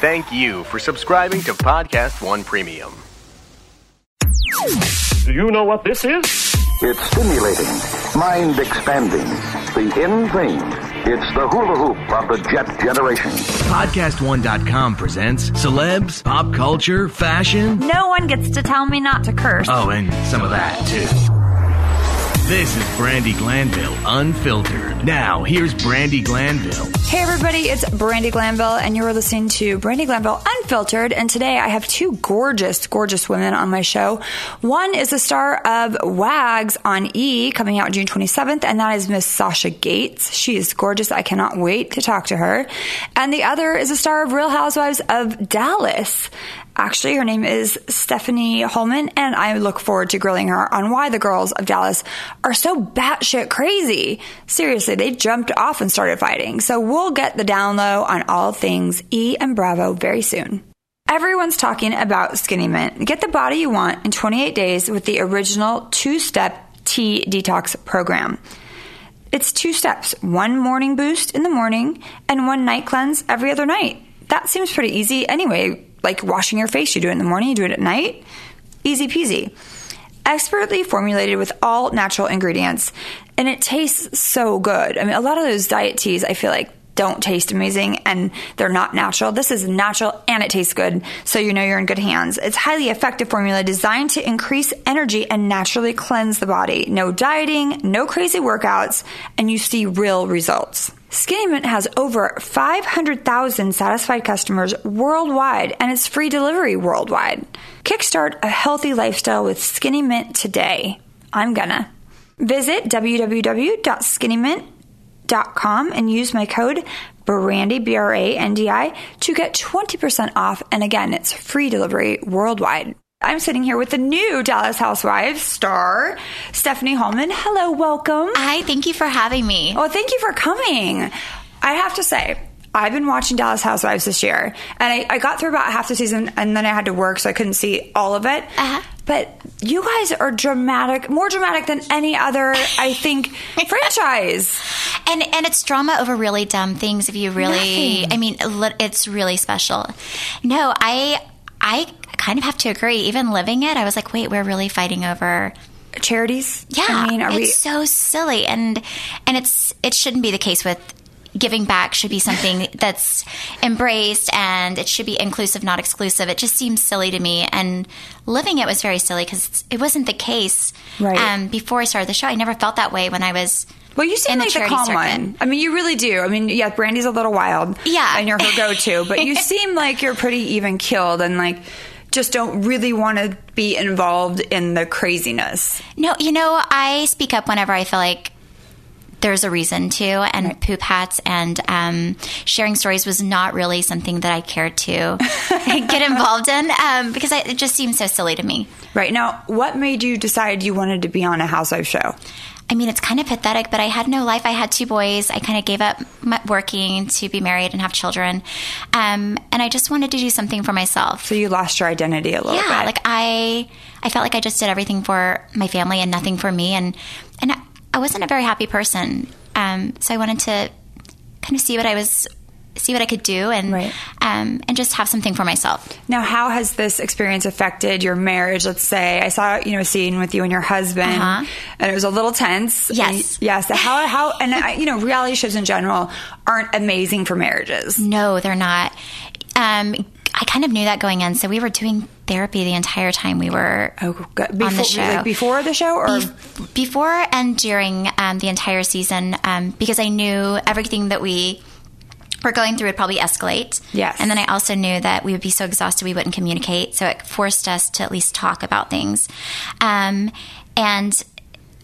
thank you for subscribing to Podcast One Premium. Do you know what this is? It's stimulating, mind expanding, the in thing. It's the hula hoop of the jet generation. Podcast1.com presents celebs, pop culture, fashion. No one gets to tell me not to curse. Oh, and some of that, too. This is Brandi Glanville Unfiltered. Now, here's Brandi Glanville. Hey everybody, it's Brandi Glanville, and you're listening to Brandi Glanville Unfiltered. And today I have two gorgeous, gorgeous women on my show. One is the star of Wags on E, coming out June 27th, and that is Miss Sasha Gates. She is gorgeous. I cannot wait to talk to her. And the other is the star of Real Housewives of Dallas. Actually, her name is Stephanie Hollman, and I look forward to grilling her on why the girls of Dallas are so batshit crazy. Seriously, they jumped off and started fighting. So we'll get the down low on all things E and Bravo very soon. Everyone's talking about Skinny Mint. Get the body you want in 28 days with the original two step tea detox program. It's two steps one morning boost in the morning and one night cleanse every other night. That seems pretty easy anyway like washing your face. You do it in the morning, you do it at night. Easy peasy. Expertly formulated with all natural ingredients, and it tastes so good. I mean, a lot of those diet teas, I feel like, don't taste amazing and they're not natural. This is natural and it tastes good, so you know you're in good hands. It's highly effective formula designed to increase energy and naturally cleanse the body. No dieting, no crazy workouts, and you see real results. Skinny Mint has over 500,000 satisfied customers worldwide and it's free delivery worldwide. Kickstart a healthy lifestyle with Skinny Mint today. I'm gonna. Visit www.skinnymint.com and use my code Brandi, B R A N D I, to get 20% off. And again, it's free delivery worldwide. I'm sitting here with the new Dallas Housewives star, Stephanie Hollman. Hello, welcome. Hi, thank you for having me. Oh, thank you for coming. I have to say, I've been watching Dallas Housewives this year, and I, I got through about half the season, and then I had to work, so I couldn't see all of it. Uh-huh. But you guys are dramatic, more dramatic than any other, I think, franchise. And and it's drama over really dumb things. If you really, Nothing. I mean, it's really special. No, I I kind of have to agree. Even living it, I was like, wait, we're really fighting over Charities? Yeah, I mean, are it's we. so silly, and and it's it shouldn't be the case with giving back. Should be something that's embraced, and it should be inclusive, not exclusive. It just seems silly to me, and living it was very silly because it wasn't the case. Right. Um, before I started the show, I never felt that way when I was. Well, you in seem the like the charity calm circuit. one. I mean, you really do. I mean, yeah, Brandi's a little wild. Yeah. And you're her go to, but you seem like you're pretty even killed and like just don't really want to be involved in the craziness. No, you know, I speak up whenever I feel like there's a reason to, and poop hats and um, sharing stories was not really something that I cared to get involved in um, because I, it just seems so silly to me. Right. Now, what made you decide you wanted to be on a housewife show? I mean, it's kind of pathetic, but I had no life. I had two boys. I kind of gave up working to be married and have children, um, and I just wanted to do something for myself. So you lost your identity a little yeah, bit. Yeah, like I, I felt like I just did everything for my family and nothing for me, and and I, I wasn't a very happy person. Um, so I wanted to kind of see what I was, see what I could do, and Right. um, and just have something for myself. Now, how has this experience affected your marriage? Let's say I saw you know a scene with you and your husband, Uh-huh. and it was a little tense. Yes. Yes. How how and I, you know reality shows in general aren't amazing for marriages. No, they're not. Um, I kind of knew that going in, so we were doing therapy the entire time we were Oh, good. Before, on the show. like before the show, or Bef- before and during um, the entire season, um, because I knew everything that we were going through would probably escalate. Yes. And then I also knew that we would be so exhausted we wouldn't communicate. So it forced us to at least talk about things. Um, and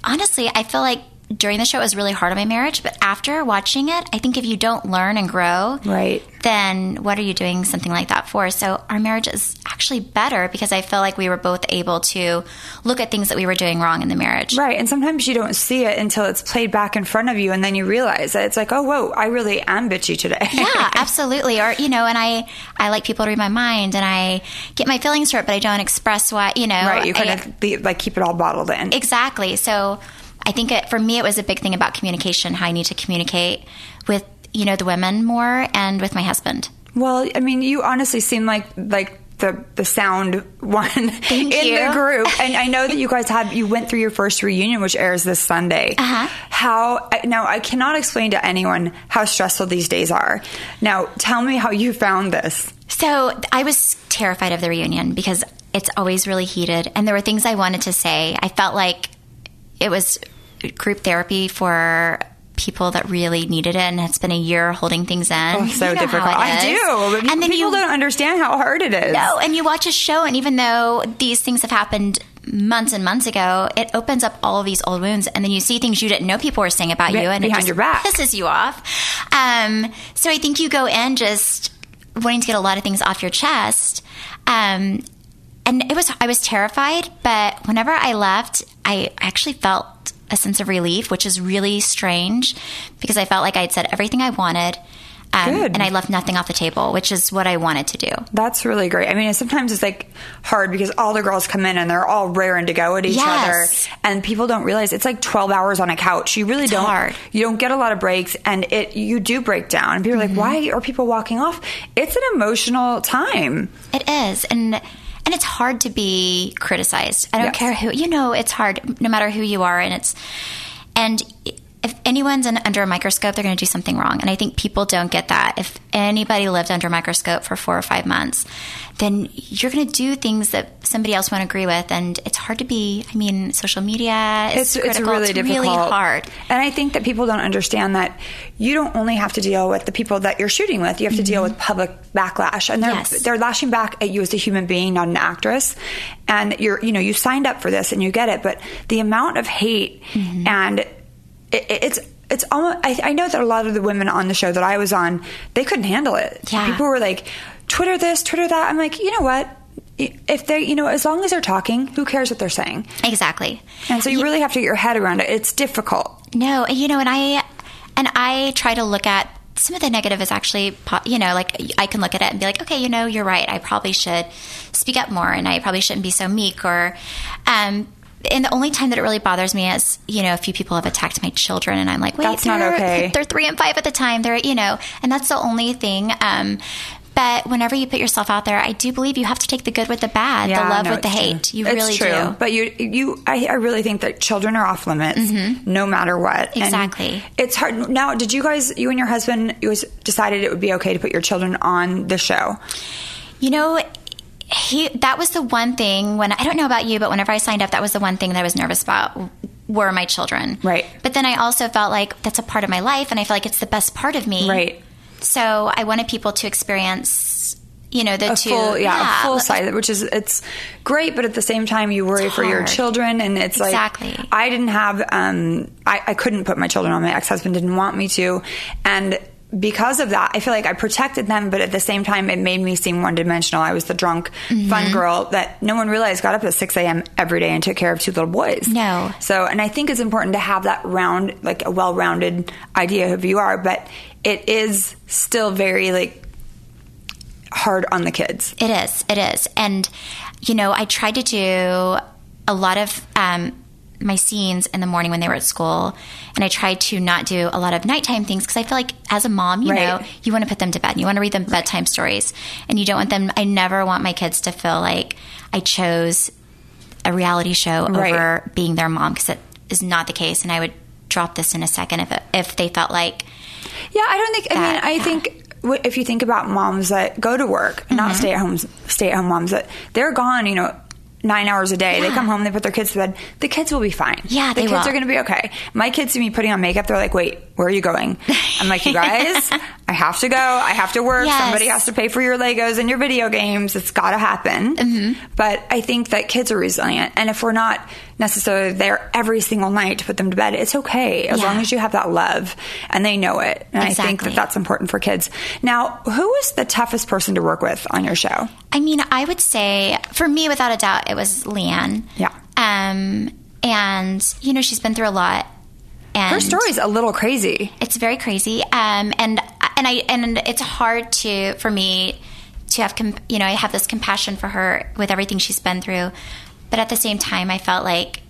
honestly, I feel like during the show it was really hard on my marriage, but after watching it, I think if you don't learn and grow, Right. then what are you doing something like that for? So our marriage is actually better because I feel like we were both able to look at things that we were doing wrong in the marriage. right. And sometimes you don't see it until it's played back in front of you, and then you realize that it's like, oh, whoa, I really am bitchy today. Yeah, absolutely. Or you know, and I I like people to read my mind, and I get my feelings hurt, but I don't express what, You know, right. You kind I- of like keep it all bottled in. exactly. So I think it, for me, it was a big thing about communication. How I need to communicate with you know the women more and with my husband. Well, I mean, you honestly seem like like the the sound one in you. the group, and I know that you guys have, you went through your first reunion, which airs this Sunday. Uh-huh. How now? I cannot explain to anyone how stressful these days are. Now, tell me how you found this. So I was terrified of the reunion because it's always really heated, and there were things I wanted to say. I felt like it was group therapy for people that really needed it, and it's been a year holding things in. Oh, so You know difficult. I do. And then people you don't understand how hard it is. No, and you watch a show, and even though these things have happened months and months ago, it opens up all of these old wounds, and then you see things you didn't know people were saying about Be- you, and it behind just your back. pisses you off. Um, so I think you go in just wanting to get a lot of things off your chest. Um, and it was I was terrified, but whenever I left, I actually felt a sense of relief, which is really strange because I felt like I'd said everything I wanted. Um, and I left nothing off the table, which is what I wanted to do. That's really great. I mean, sometimes it's like hard because all the girls come in and they're all raring to go at each Yes. other, and people don't realize it's like twelve hours on a couch. You really don't. hard. You don't get a lot of breaks, and it you do break down. And people are Mm-hmm. like, "Why are people walking off?" It's an emotional time. It is, and and it's hard to be criticized. I don't Yes. care who you know. It's hard, no matter who you are, and it's and if anyone's in, under a microscope, they're going to do something wrong. And I think people don't get that. If anybody lived under a microscope for four or five months, then you're going to do things that somebody else won't agree with, and it's hard to be. I mean, social media is It's it's critical. really difficult, really hard. And I think that people don't understand that you don't only have to deal with the people that you're shooting with. You have to deal with public backlash, and they're Mm-hmm. Yes. they're lashing back at you as a human being, not an actress. And you're you know you signed up for this and you get it, but the amount of hate Mm-hmm. and it, it's. It's almost. I, I know that a lot of the women on the show that I was on, they couldn't handle it. Yeah. People were like, "Twitter this, Twitter that." I'm like, you know what? If they, you know, as long as they're talking, who cares what they're saying? Exactly. And so you really have to get your head around it. It's difficult. No, you know, and I and I try to look at some of the negative is actually, po- you know, like I can look at it and be like, okay, you know, you're right. I probably should speak up more, and I probably shouldn't be so meek. Or, um, and the only time that it really bothers me is, you know, a few people have attacked my children, and I'm like, wait, That's not okay. They're three and five at the time. They're, you know, and that's the only thing. Um, but whenever you put yourself out there, I do believe you have to take the good with the bad, the love no, with the it's true. hate. You It's really true. do. But you, you, I, I really think that children are off limits, no matter what. And Exactly. it's hard. Now, did you guys, you and your husband, you guys decided it would be okay to put your children on the show? You know, he that was the one thing when I don't know about you, but whenever I signed up, that was the one thing that I was nervous about were my children. Right. But then I also felt like that's a part of my life, and I feel like it's the best part of me. Right. So I wanted people to experience, you know, the A two, full, yeah, a full side, which is it's great, but at the same time, you worry for your children, and it's Exactly. like I didn't have, um, I, I couldn't put my children on. My ex husband didn't want me to, and because of that, I feel like I protected them, but at the same time, it made me seem one dimensional. I was the drunk, Mm-hmm. fun girl that no one realized got up at 6 a.m. every day and took care of two little boys. No. So, and I think it's important to have that round, like a well rounded idea of who you are, but it is still very like hard on the kids. It is. It is. And, you know, I tried to do a lot of um, my scenes in the morning when they were at school. And I tried to not do a lot of nighttime things because I feel like as a mom, you Right. know, you want to put them to bed. and You want to read them bedtime stories. And you don't want them, I never want my kids to feel like I chose a reality show Right. over being their mom because it is not the case. And I would drop this in a second if, it, if they felt like, Yeah, I don't think. I mean, I yeah. think if you think about moms that go to work, Mm-hmm. not stay at home, stay at home moms that they're gone, you know. Nine hours a day. They come home, they put their kids to bed. The kids will be fine. Yeah, the kids will. are going to be okay. My kids see me putting on makeup. They're like, "Wait, where are you going?" I'm like, "You guys, I have to go. I have to work. Yes. Somebody has to pay for your Legos and your video games. It's got to happen." Mm-hmm. But I think that kids are resilient, and if we're not necessarily there every single night to put them to bed, it's okay as Yeah. long as you have that love and they know it. And I think that that's important for kids. Now, who is the toughest person to work with on your show? I mean, I would say for me, without a doubt, it was LeeAnne. Yeah. Um, and you know, she's been through a lot. And Her story's a little crazy. It's very crazy. Um, and and I and it's hard to for me to have com- you know I have this compassion for her with everything she's been through, but at the same time, I felt like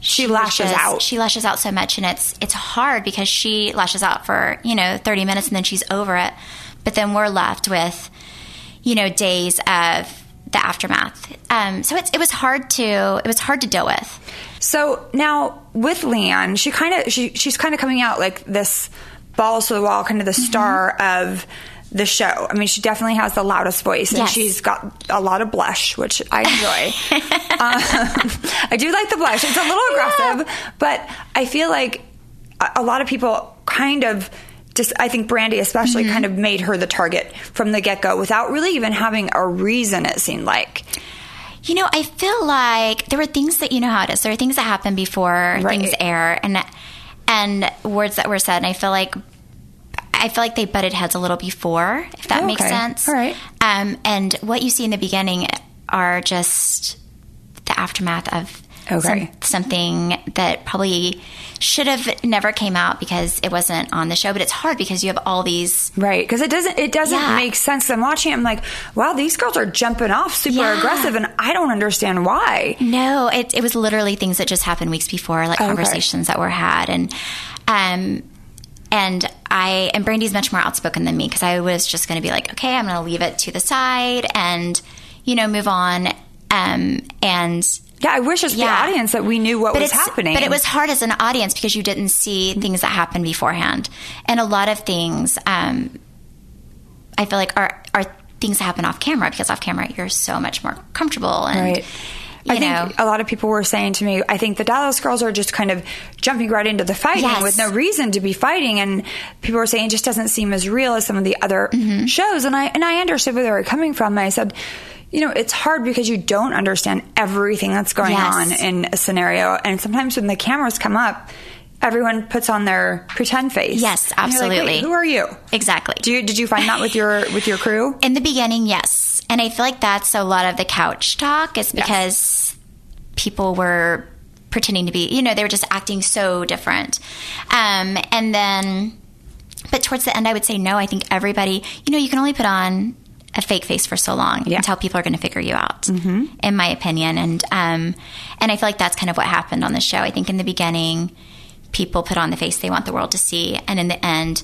She lashes just- out. She lashes out so much, and it's it's hard because she lashes out for you know thirty minutes and then she's over it. but then we're left with, you know, days of the aftermath. Um, so it's, it was hard to it was hard to deal with. So now with LeeAnne, she kind of she she's kind of coming out like this balls to the wall, kind of the Mm-hmm. star of the show. I mean, she definitely has the loudest voice, and Yes. she's got a lot of blush, which I enjoy. um, I do like the blush; it's a little aggressive, but I feel like a lot of people kind of. Just, I think Brandi especially Mm-hmm. kind of made her the target from the get go without really even having a reason. It seemed like, You know, I feel like there were things that you know how it is. There are things that happen before Right. things air, and and words that were said. And I feel like I feel like they butted heads a little before, if that Oh, makes sense. All right. Um, and what you see in the beginning are just the aftermath of Okay. some- something that probably should have never came out because it wasn't on the show. But it's hard because you have all these Right, because it doesn't it doesn't Yeah. make sense. I'm watching. it, I'm like, wow, these girls are jumping off super Yeah. aggressive, and I don't understand why. No, it, it was literally things that just happened weeks before, like okay. conversations that were had, and um, and I and Brandi's much more outspoken than me because I was just going to be like, okay, I'm going to leave it to the side and you know move on, um, and Yeah, I wish as Yeah. the audience that we knew what was it's, happening. But it was hard as an audience because you didn't see things that happened beforehand, and a lot of things. Um, I feel like are are things that happen off camera because off camera you're so much more comfortable and right. you I know. think a lot of people were saying to me, I think the Dallas girls are just kind of jumping right into the fighting Yes. with no reason to be fighting, and people were saying it just doesn't seem as real as some of the other Mm-hmm. shows. And I and I understood where they were coming from. I said. You know, it's hard because you don't understand everything that's going Yes. on in a scenario. And sometimes when the cameras come up, everyone puts on their pretend face. Yes, you're like, "Wait, absolutely. who are you? Exactly. Do you, did you find that with your with your crew? In the beginning, yes. And I feel like that's a lot of the couch talk is because people were pretending to be, you know, they were just acting so different. Um, and then, but towards the end, I would say no. I think everybody, you know, you can only put on a fake face for so long Yeah. until people are going to figure you out, mm-hmm. in my opinion. And, um, and I feel like that's kind of what happened on the show. I think in the beginning, people put on the face they want the world to see. And in the end,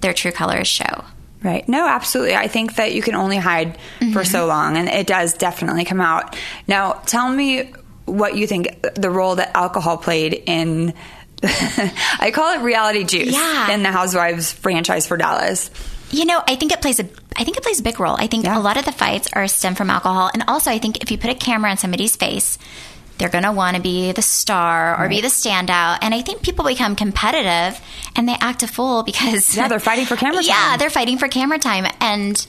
their true colors show. Right. No, absolutely. I think that you can only hide for so long, and it does definitely come out. Now, tell me what you think the role that alcohol played in. I call it reality juice Yeah. in the Housewives franchise for Dallas. You know, I think it plays a I think it plays a big role. I think Yeah. a lot of the fights are stem from alcohol, and also I think if you put a camera on somebody's face, they're going to want to be the star or be the standout. And I think people become competitive and they act a fool because Yeah, they're fighting for camera Yeah, time. they're fighting for camera time, and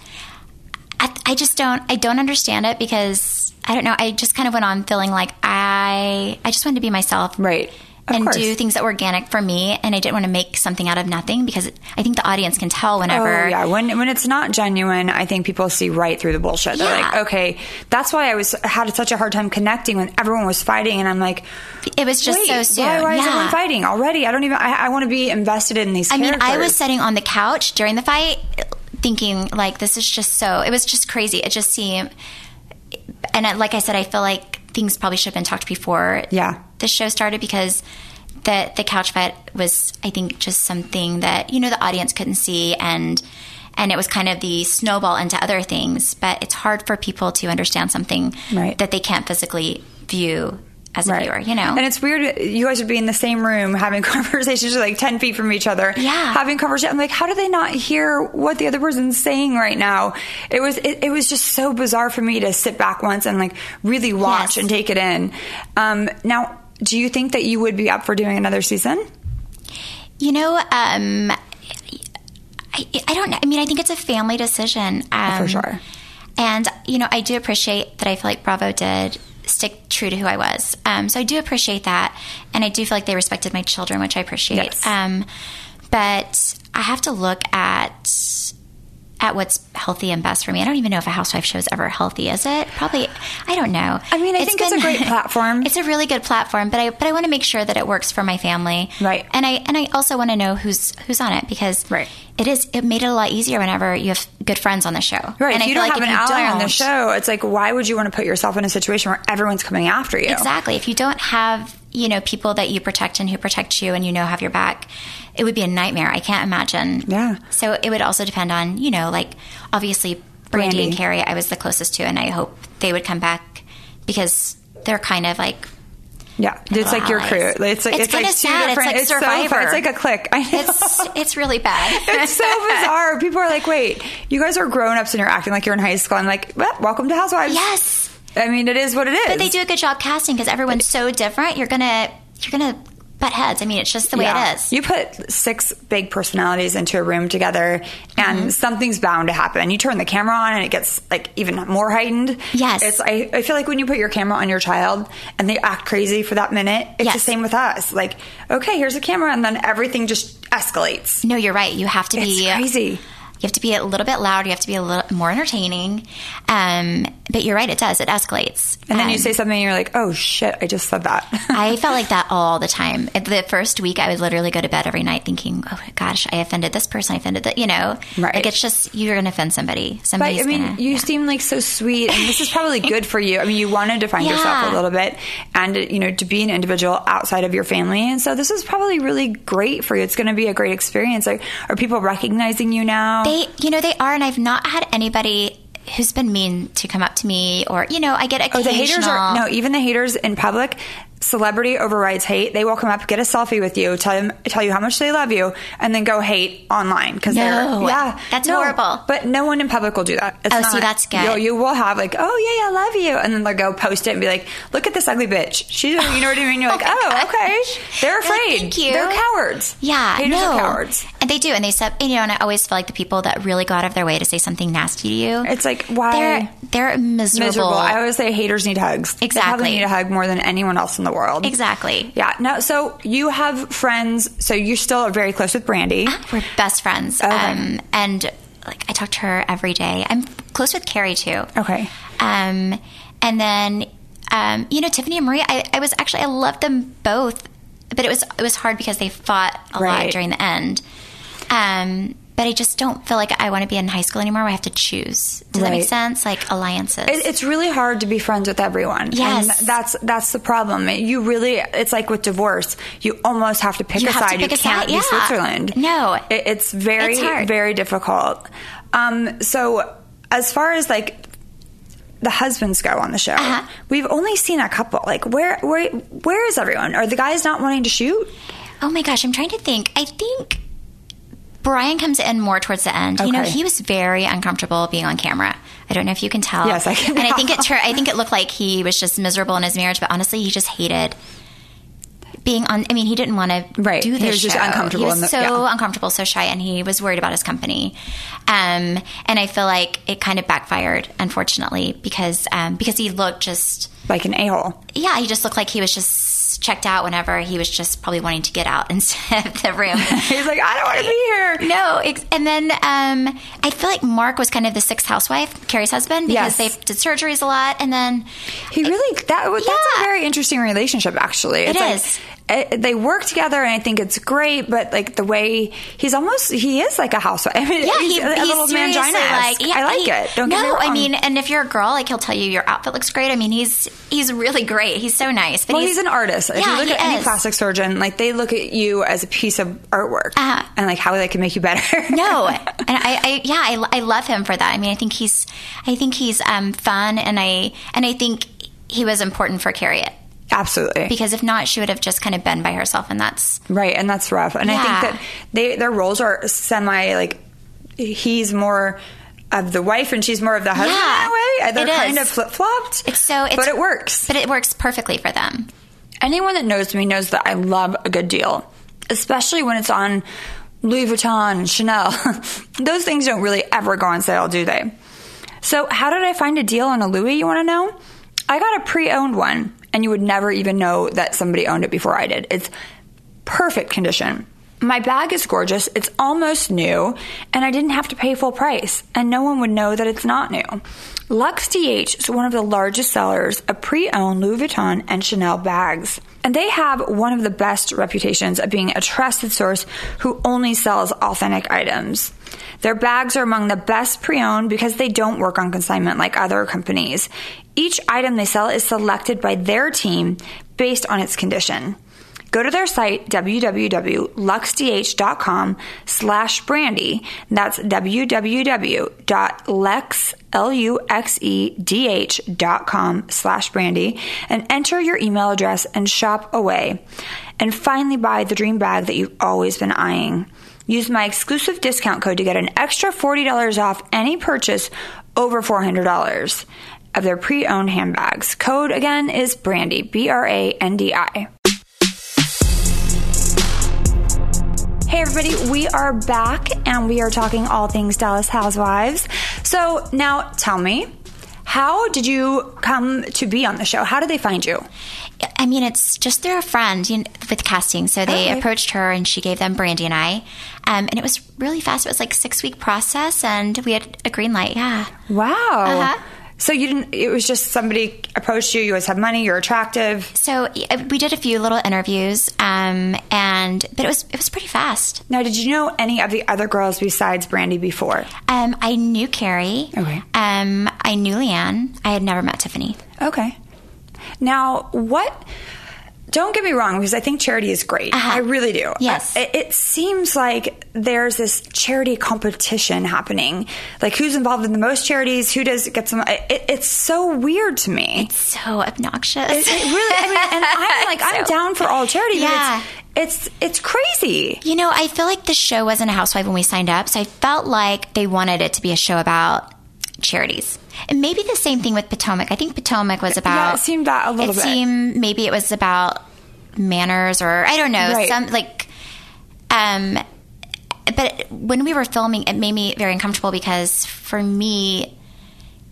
I, I just don't I don't understand it because I don't know. I just kind of went on feeling like I I just wanted to be myself, Right. Of and course. do things that were organic for me, and I didn't want to make something out of nothing because I think the audience can tell whenever. Oh yeah, when when it's not genuine, I think people see right through the bullshit. They're Yeah. like, okay, that's why I was had such a hard time connecting when everyone was fighting, and I'm like, It was just so soon. why, why is everyone fighting already? I don't even. I, I want to be invested in these. I mean, I was sitting on the couch during the fight, thinking like, "This is just so." It was just crazy. It just seemed, and uh, like I said, I feel like things probably should have been talked before. Yeah. The show started because the the couch fight was, I think, just something that you know the audience couldn't see and. And it was kind of the snowball into other things, but it's hard for people to understand something Right. that they can't physically view as a viewer, you know? And it's weird. You guys would be in the same room having conversations, like ten feet from each other. Yeah. having conversation. I'm like, how do they not hear what the other person's saying right now? It was it, it was just so bizarre for me to sit back once and like really watch Yes. and take it in. Um, now, do you think that you would be up for doing another season? You know, um, I, I don't know. I mean, I think it's a family decision. Um, For sure. And, you know, I do appreciate that I feel like Bravo did stick true to who I was. Um, so I do appreciate that. And I do feel like they respected my children, which I appreciate. Yes. Um, but I have to look at at what's healthy and best for me. I don't even know if a housewife show is ever healthy, is it? Probably. I don't know. I mean, I think it's a great platform. It's a really good platform, but I but I want to make sure that it works for my family, Right. And I and I also want to know who's who's on it because Right. it is it made it a lot easier whenever you have good friends on the show, Right. And if I you don't like have an ally on the show, it's like, why would you want to put yourself in a situation where everyone's coming after you? Exactly. If you don't have, you know, people that you protect and who protect you and you know have your back, it would be a nightmare. I can't imagine. Yeah. So it would also depend on, you know, like obviously Brandi, Brandi. and Cary, I was the closest to, and I hope they would come back because they're kind of like Yeah, it's like your crew. It's like It's it's, like two sad. It's different. like so Survivor. It's like a click. I know. it's it's really bad. It's so bizarre. People are like, "Wait, you guys are grown ups and you're acting like you're in high school." I'm like, well, "Welcome to Housewives." yes. I mean, it is what it is. But they do a good job casting because everyone's so different. You're gonna you're gonna butt heads. I mean, it's just the way Yeah. it is. You put six big personalities into a room together, and Mm-hmm. something's bound to happen. You turn the camera on, and it gets like even more heightened. Yes. it's. I, I feel like when you put your camera on your child and they act crazy for that minute, it's the same with us. Like, okay, here's a camera, and then everything just escalates. no, you're right. You have to It's be crazy. You have to be a little bit louder. You have to be a little more entertaining. Um, but you're right. It does. It escalates. And then you Um, say something, and you're like, "Oh shit, I just said that." I felt like that all the time. The first week, I would literally go to bed every night thinking, "Oh my gosh, I offended this person. I offended that." You know, Right. Like it's just you're going to offend somebody. But I mean, gonna, you yeah. seem like so sweet, and this is probably good for you. I mean, you want to define yourself a little bit, and you know, to be an individual outside of your family, and so this is probably really great for you. It's going to be a great experience. Like, are people recognizing you now? They, you know, they are, and I've not had anybody who's been mean to come up to me, or you know, I get oh, occasional. the haters are no, even the haters in public. Celebrity overrides hate. They will come up, get a selfie with you, tell them, tell you how much they love you, and then go hate online because No. they're yeah, That's no, horrible. But no one in public will do that. It's Oh, see, that's good. You, you will have like, oh yeah, yeah, I love you, and then they'll go post it and be like, look at this ugly bitch. She's, you know what I mean? You're oh like, Oh oh, okay. They're like, afraid. "Thank you." They're cowards. Yeah, haters no. are cowards. and they do, and they sub, you know, and I always feel like the people that really go out of their way to say something nasty to you. It's like why they're they're miserable. miserable. I always say haters need hugs. They Exactly. probably need a hug more than anyone else in the world. exactly. Yeah. No. So you have friends. So you're still very close with Brandi. We're best friends. Okay. Um, and like I talk to her every day. I'm close with Cary too. Okay. Um, and then um, you know Tiffany and Marie. I, I was actually I loved them both, but it was it was hard because they fought a Right. lot during the end. Um, but I just don't feel like I want to be in high school anymore. Where I have to choose. Does that make sense? Like alliances. It, it's really hard to be friends with everyone. Yes. and that's that's the problem. You really, it's like with divorce. You almost have to pick You a have to side. pick you a can't side, be yeah. Switzerland. No. It- it's very It's very difficult. Um, so as far as like the husbands go on the show, Uh-huh. we've only seen a couple. Like where where where is everyone? Are the guys not wanting to shoot? Oh my gosh, I'm trying to think. I think Brian comes in more towards the end. You know, he was very uncomfortable being on camera. I don't know if you can tell. Yes, I can And I think it. Tur- I think it looked like he was just miserable in his marriage, but honestly, he just hated being on. I mean, he didn't want to Right. do this. He was just uncomfortable He in was the- so yeah. uncomfortable, so shy, and he was worried about his company. Um, and I feel like it kind of backfired, unfortunately, because um, because he looked just Like an a hole. yeah, he just looked like he was just checked out whenever he was just probably wanting to get out instead of the room. He's like, I don't want to be here. no, ex- and then um, I feel like Mark was kind of the sixth housewife, Cary's husband, because Yes. they did surgeries a lot, and then He really that that's a very interesting relationship. Actually, It it's like, is. Uh, they work together, and I think it's great. But like the way he's almost he is like a housewife. I mean, yeah, he's he, a he's little mangina. like yeah, I like he- it. Don't no, get me wrong. I mean, and if you're a girl, like he'll tell you your outfit looks great. I mean, he's he's really great. He's so nice. But well, he's, an artist. If Yeah, you look at any plastic surgeon, like they look at you as a piece of artwork Uh-huh. and like how they can make you better. no and I, I yeah I, I love him for that i mean i think he's i think he's um, fun and i and i think he was important for cary absolutely. because if not she would have just kind of been by herself and that's Right, and that's rough. And I think that they their roles are semi like he's more of the wife and she's more of the husband Yeah, in a way. They're it kind is. of flip flopped. it's so it's, but it works. but it works perfectly for them Anyone that knows me knows that I love a good deal, especially when it's on Louis Vuitton and Chanel. Those things don't really ever go on sale, do they? So, how did I find a deal on a Louis? You want to know? I got a pre-owned one, and you would never even know that somebody owned it before I did. It's perfect condition. My bag is gorgeous. It's almost new, and I didn't have to pay full price, and no one would know that it's not new. LuxeDH is one of the largest sellers of pre-owned Louis Vuitton and Chanel bags. And they have one of the best reputations of being a trusted source who only sells authentic items. Their bags are among the best pre-owned because they don't work on consignment like other companies. Each item they sell is selected by their team based on its condition. Go to their site, www.luxedh.com slash brandy. That's www.lex, L-U-X-E-D-H dot com slash brandy and enter your email address and shop away. And finally buy the dream bag that you've always been eyeing. Use my exclusive discount code to get an extra $40 off any purchase over $400 of their pre-owned handbags. Code again is Brandi, B Hey everybody, we are back and we are talking all things Dallas Housewives. So now tell me, how did you come to be on the show? How did they find you? I mean, it's just through a friend you know, with casting. So they Okay. approached her and she gave them Brandi and I. Um, and it was really fast. It was like six week process and we had a green light. Yeah. Wow. Uh-huh. So you didn't, it was just somebody approached you, you always have money, you're attractive. So we did a few little interviews, um, and but it was it was pretty fast. Now, did you know any of the other girls besides Brandi before? Um, I knew Cary. Okay. Um, I knew LeeAnne. I had never met Tiffany. Okay. Now, what? Don't get me wrong, because I think charity is great. Uh-huh. I really do. Yes. I- It, it seems like there's this charity competition happening. Like, who's involved in the most charities? Who does get some? It, it's so weird to me. It's so obnoxious. It, it really. I mean, and I'm like, I'm down for all charity. but Yeah. It's, it's it's crazy. You know, I feel like the show wasn't a housewife when we signed up, so I felt like they wanted it to be a show about charities. And maybe the same thing with Potomac. I think Potomac was about. Yeah, it seemed that a little bit. it bit. seemed maybe it was about manners or I don't know Right. some like. Um, but when we were filming, it made me very uncomfortable because for me,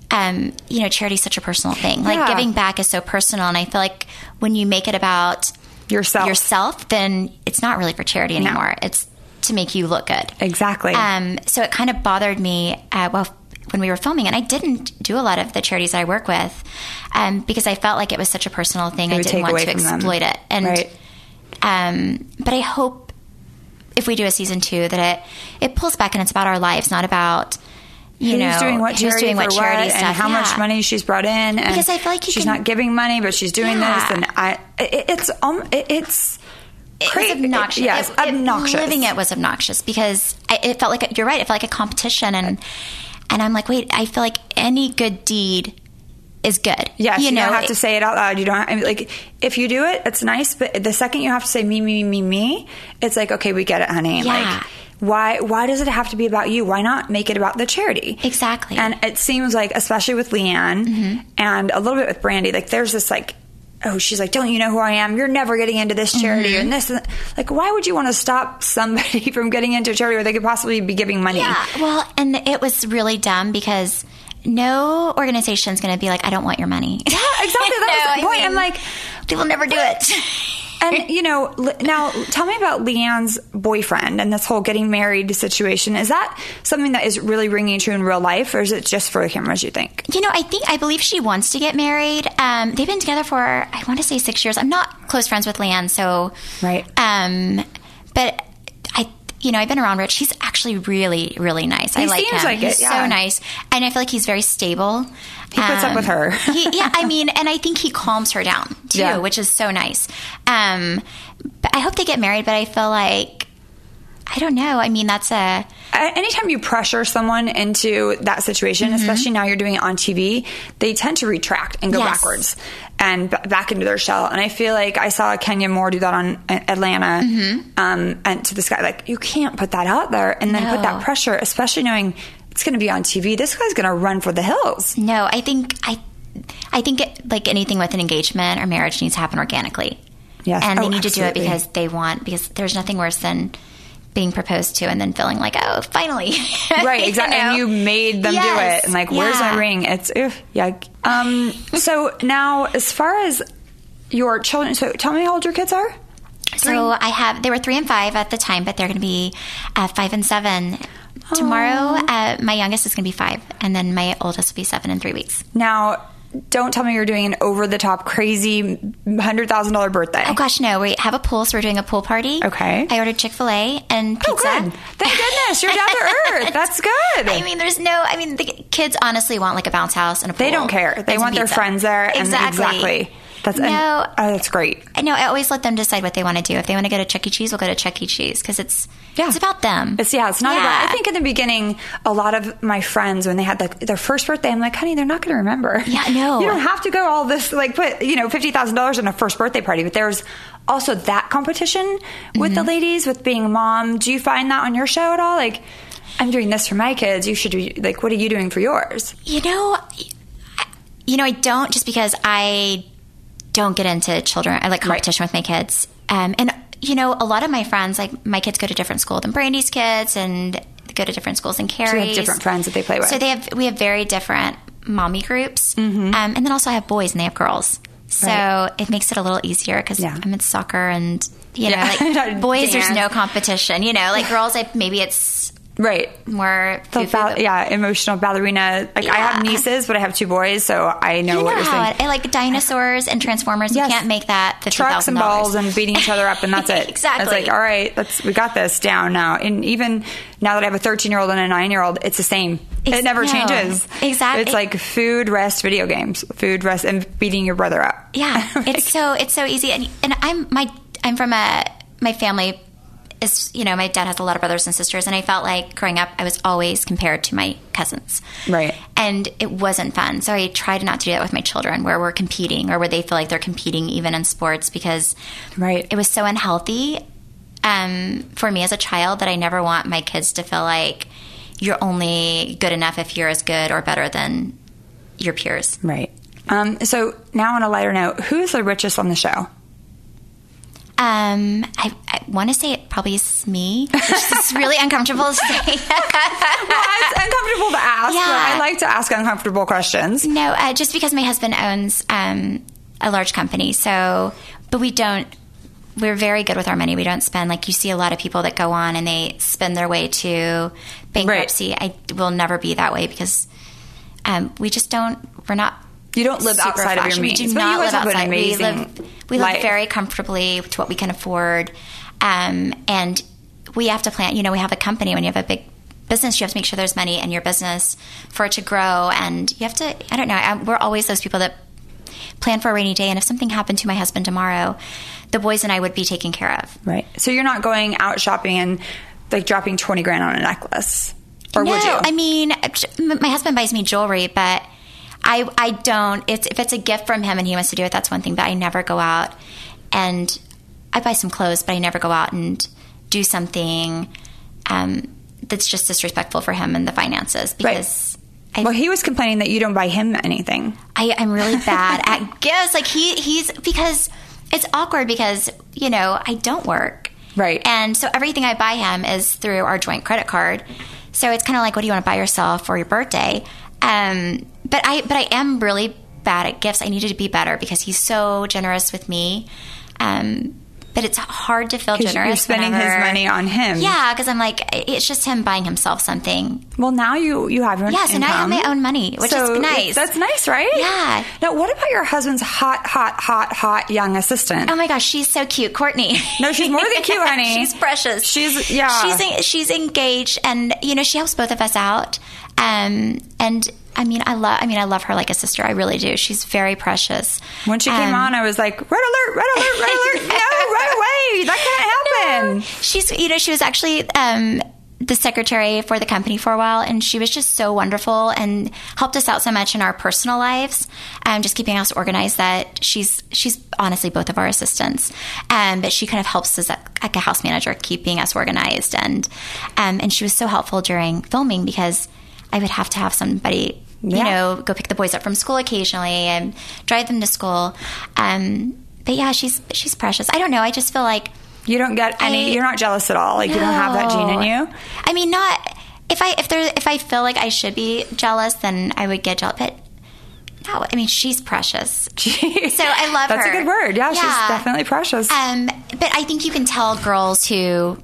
um, you know, charity is such a personal thing. Like Yeah. giving back is so personal, and I feel like when you make it about Yourself. yourself, then it's not really for charity anymore. It's to make you look good. Exactly. Um, so it kind of bothered me. Uh, well, when we were filming, and I didn't do a lot of the charities I work with, um, because I felt like it was such a personal thing. It I didn't want to from them. exploit it. And Right. um, but I hope if we do a season two that it it pulls back and it's about our lives, not about you who's know doing what charity doing what charity what, stuff and how much money she's brought in and Because I feel like she's can- not giving money but she's doing Yeah. this and i it, it's um it, it's It was obnoxious. yes It- it- obnoxious living it was obnoxious because I, it felt like a, you're right. It felt like a competition, and and I'm like, wait, I feel like any good deed is good. Yes, you, know, don't have to say it out loud. You don't have, I mean, like if you do it, it's nice. But the second you have to say me, me, me, me, it's like okay, we get it, honey. Yeah. Like why? Why does it have to be about you? Why not make it about the charity? Exactly. Mm-hmm. And it seems like, especially with LeeAnne and a little bit with Brandi, like there's this like. Oh, she's like, don't you know who I am? You're never getting into this charity Mm-hmm. and this. And like, why would you want to stop somebody from getting into a charity where they could possibly be giving money? Yeah. Well, and it was really dumb because no organization's going to be like, I don't want your money. Yeah, exactly. That was No, the I point. mean, I'm like, they will never do it. And you know, now tell me about LeeAnne's boyfriend and this whole getting married situation. Is that something that is really ringing true in real life, or is it just for the cameras? You think? You know, I think I believe she wants to get married. Um, they've been together for I want to say six years. I'm not close friends with LeeAnne, so Right. Um, but you know, I've been around Rich. He's actually really, really nice. I He like seems him. like it, he's yeah. so nice, and I feel like he's very stable. He puts up with her. he, yeah, I mean, and I think he calms her down too, Yeah. which is so nice. Um, but I hope they get married. But I feel like I don't know. I mean, that's a A- Anytime you pressure someone into that situation, Mm-hmm. especially now you're doing it on TV, they tend to retract and go Yes. backwards and b- back into their shell. And I feel like I saw Kenya Moore do that on uh, Atlanta, Mm-hmm. um, and to this guy, like you can't put that out there and then put that pressure, especially knowing it's going to be on TV. This guy's going to run for the hills. No, I think I, I think it, like anything with an engagement or marriage needs to happen organically. Yes. and they Oh, need to do it because they want. Because there's nothing worse than being proposed to and then feeling like, oh, finally, right You exactly know? and you made them do it and like where's my ring it's ugh, yeah um so now as far as your children so tell me how old your kids are So I have. They were three and five at the time, but they're going to be uh, five and seven tomorrow. Uh, my youngest is going to be five, and then my oldest will be seven in three weeks. now don't tell me you're doing an over the top crazy hundred thousand dollar birthday Oh gosh, no! We have a pool, so we're doing a pool party. Okay. I ordered Chick Fil A and Oh, good. Thank goodness. You're down to earth. That's good. I mean, there's no. I mean, the kids honestly want like a bounce house and a pool. They don't care. They want their friends there and- Exactly. That's No. and- oh, that's great. I know. I always let them decide what they want to do. If they want to go to Chuck E. Cheese, we'll go to Chuck E. Cheese because it's Yeah. it's about them. It's yeah, it's not Yeah. about. I think in the beginning, a lot of my friends when they had like their first birthday, I'm like, honey, they're not going to remember. Yeah, no. you don't have to go all this like put you know fifty thousand dollars in a first birthday party, but there's also that competition with Mm-hmm. the ladies with being mom. Do you find that on your show at all? Like, I'm doing this for my kids. You should be like, what are you doing for yours? You know, you know, I don't just because I don't get into children. I like competition with my kids. Um, and you know, a lot of my friends, like my kids, go to different school than Brandi's kids, and go to different schools than Cary's. different friends that they play with. So they have we have very different mommy groups, um, and then also I have boys and they have girls. So Right. it makes it a little easier because Yeah. I'm in soccer and you know, Yeah. like boys, there's no competition. You know, like girls, like maybe it's Right. more The foo-foo, yeah, emotional ballerina. Like I have nieces, but I have two boys, so I know You what you're saying. it, I like dinosaurs and Transformers. Yes. You can't make that fifty trucks and balls and beating each other up, and that's it. exactly. It's like, all right, let's we got this down now. And even now that I have a 13 year old and a nine year old, it's the same. Ex- it never no. changes. Exactly. It's like food, rest, video games, food, rest, and beating your brother up. Yeah, it's so it's so easy, and and I'm my I'm from a my family is you know my dad has a lot of brothers and sisters, and I felt like growing up I was always compared to my cousins, Right. And it wasn't fun, so I tried not to do that with my children, where we're competing or where they feel like they're competing even in sports because Right. it was so unhealthy um, for me as a child that I never want my kids to feel like you're only good enough if you're as good or better than your peers. Right. Um, so now on a lighter note, who is the richest on the show? Um, I, I want to say it probably is me, It's really uncomfortable to say. well, it's uncomfortable to ask. Yeah. But I like to ask uncomfortable questions. no, uh, just because my husband owns um, a large company, so but we don't. We're very good with our money. We don't spend like you see a lot of people that go on and they spend their way to bankruptcy. I will never be that way because um, we just don't. We're not. You don't live outside of your flashy. means, We do but not live outside. we live. We life. live very comfortably to what we can afford, um, and we have to plan. You know, we have a company. When you have a big business, you have to make sure there's money in your business for it to grow, and you have to. I don't know. I, we're always those people that plan for a rainy day, and if something happened to my husband tomorrow, the boys and I would be taken care of. Right. So you're not going out shopping and like dropping 20 grand on a necklace. Or no, would you? I mean, my husband buys me jewelry, but I I don't. It's if it's a gift from him and he wants to do it, that's one thing. But I never go out and I buy some clothes, but I never go out and do something um, that's just disrespectful for him and the finances because. I, well, he was complaining that you don't buy him anything. I, I'm really bad at gifts. Like he, he's because it's awkward because you know I don't work, Right. And so everything I buy him is through our joint credit card. So it's kind of like, what do you want to buy yourself for your birthday? Um, but I, but I am really bad at gifts. I needed to be better because he's so generous with me. Um, but it's hard to feel generous. you're spending his money on him. Yeah, because I'm like, it's just him buying himself something. Well, now you you have your own Yeah, so now I have my own money, which So is nice. That's nice, right? Yeah. Now, what about your husband's hot, hot, hot, hot young assistant? Oh my gosh, she's so cute, Courtney. No, she's more than cute, honey. she's precious. She's- yeah. She's she's engaged, and you know she helps both of us out. Um, and I mean, I love. I mean, I love her like a sister. I really do. She's very precious. when she came Um, on, I was like, red alert, red alert, red alert. No, right away. That can't happen. She's, you know, she was actually um, the secretary for the company for a while, and she was just so wonderful and helped us out so much in our personal lives, um, just keeping us organized. That she's she's honestly both of our assistants, um, but she kind of helps us like a house manager, keeping us organized, and um, and she was so helpful during filming because I would have to have somebody. You know, go pick the boys up from school occasionally and drive them to school. Um, but yeah, she's she's precious. I don't know. I just feel like You don't get any. I- you're not jealous at all. Like you don't have that gene in you. I mean, not if I if there if I feel like I should be jealous, then I would get jealous. But no, I mean, she's precious. So I love That's her. a good word. Yeah, she's definitely precious. Um, but I think you can tell girls who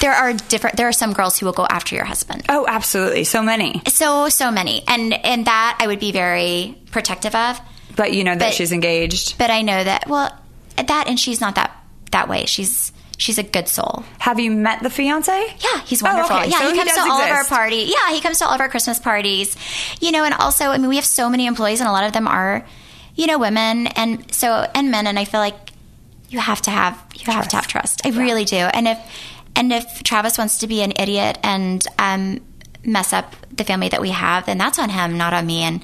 there are different. There are some girls who will go after your husband. oh, absolutely. So many. So so many, and and that I would be very protective of. But you know that But- she's engaged. But I know that well, that and she's not that that way. She's she's a good soul. Have you met the fiance? Yeah, he's Oh, wonderful. okay. Yeah, So he he comes to does all of our exist. parties. Yeah, he comes to all of our Christmas parties. You know, and also, I mean, we have so many employees, and a lot of them are, you know, women and so and men, and I feel like you have to have you have to have trust. I really do. And if and if Travis wants to be an idiot and um, mess up the family that we have, then that's on him, not on me. And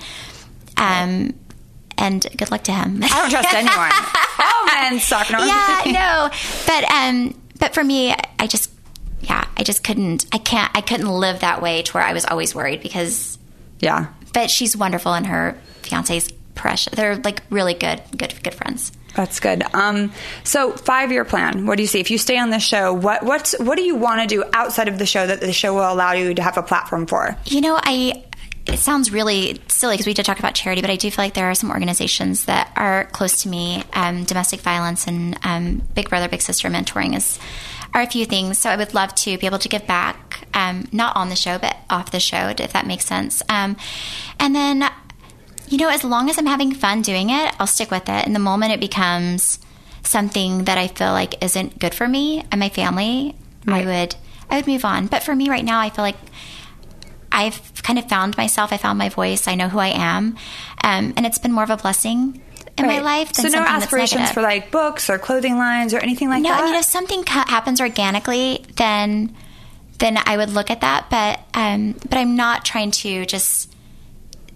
um, and good luck to him. I don't trust anyone. oh man, suck. No, yeah, no. But um, but for me, I just yeah, I just couldn't. I can't. I couldn't live that way to where I was always worried because. Yeah. But she's wonderful, and her fiance's precious. They're like really good, good, good friends. That's good. Um, so five year plan. What do you see? If you stay on the show, what what's what do you want to do outside of the show that the show will allow you to have a platform for? You know, I it sounds really silly because we did talk about charity, but I do feel like there are some organizations that are close to me. Um, domestic violence and um, Big Brother Big Sister mentoring is are a few things. So I would love to be able to give back, um, not on the show, but off the show, if that makes sense. Um, and then, you know, as long as I'm having fun doing it, I'll stick with it. And the moment it becomes something that I feel like isn't good for me and my family, Right. I would I would move on. But for me right now, I feel like I've kind of found myself. I found my voice. I know who I am, um, and it's been more of a blessing in my Right. life. So no aspirations for like books or clothing lines or anything like No, that. No, I mean if something ca- happens organically, then then I would look at that. But um, but I'm not trying to just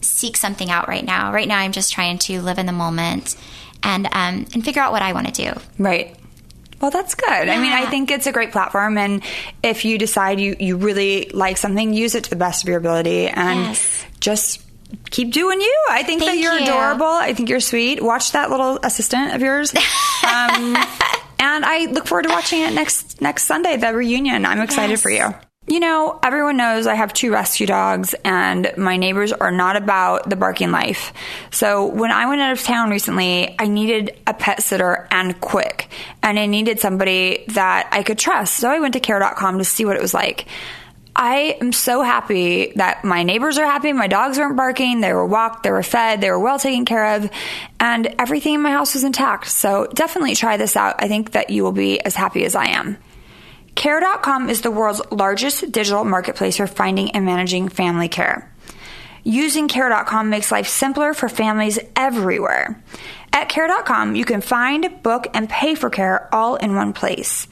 seek something out right now. Right now, I'm just trying to live in the moment and um, and figure out what I want to do. Right. Well, that's good. I mean, I think it's a great platform, and if you decide you you really like something, use it to the best of your ability, and Yes. just keep doing you. I think that you're you. adorable. I think you're sweet. Watch that little assistant of yours. Um, and I look forward to watching it next next Sunday, the reunion. I'm excited Yes. for you. You know, everyone knows I have two rescue dogs, and my neighbors are not about the barking life. So when I went out of town recently, I needed a pet sitter and quick, and I needed somebody that I could trust. So I went to care.com to see what it was like. I am so happy that my neighbors are happy. My dogs weren't barking. They were walked. They were fed. They were well taken care of. And everything in my house was intact. So definitely try this out. I think that you will be as happy as I am. Care.com is the world's largest digital marketplace for finding and managing family care. Using Care.com makes life simpler for families everywhere. At Care.com, you can find, book, and pay for care all in one place.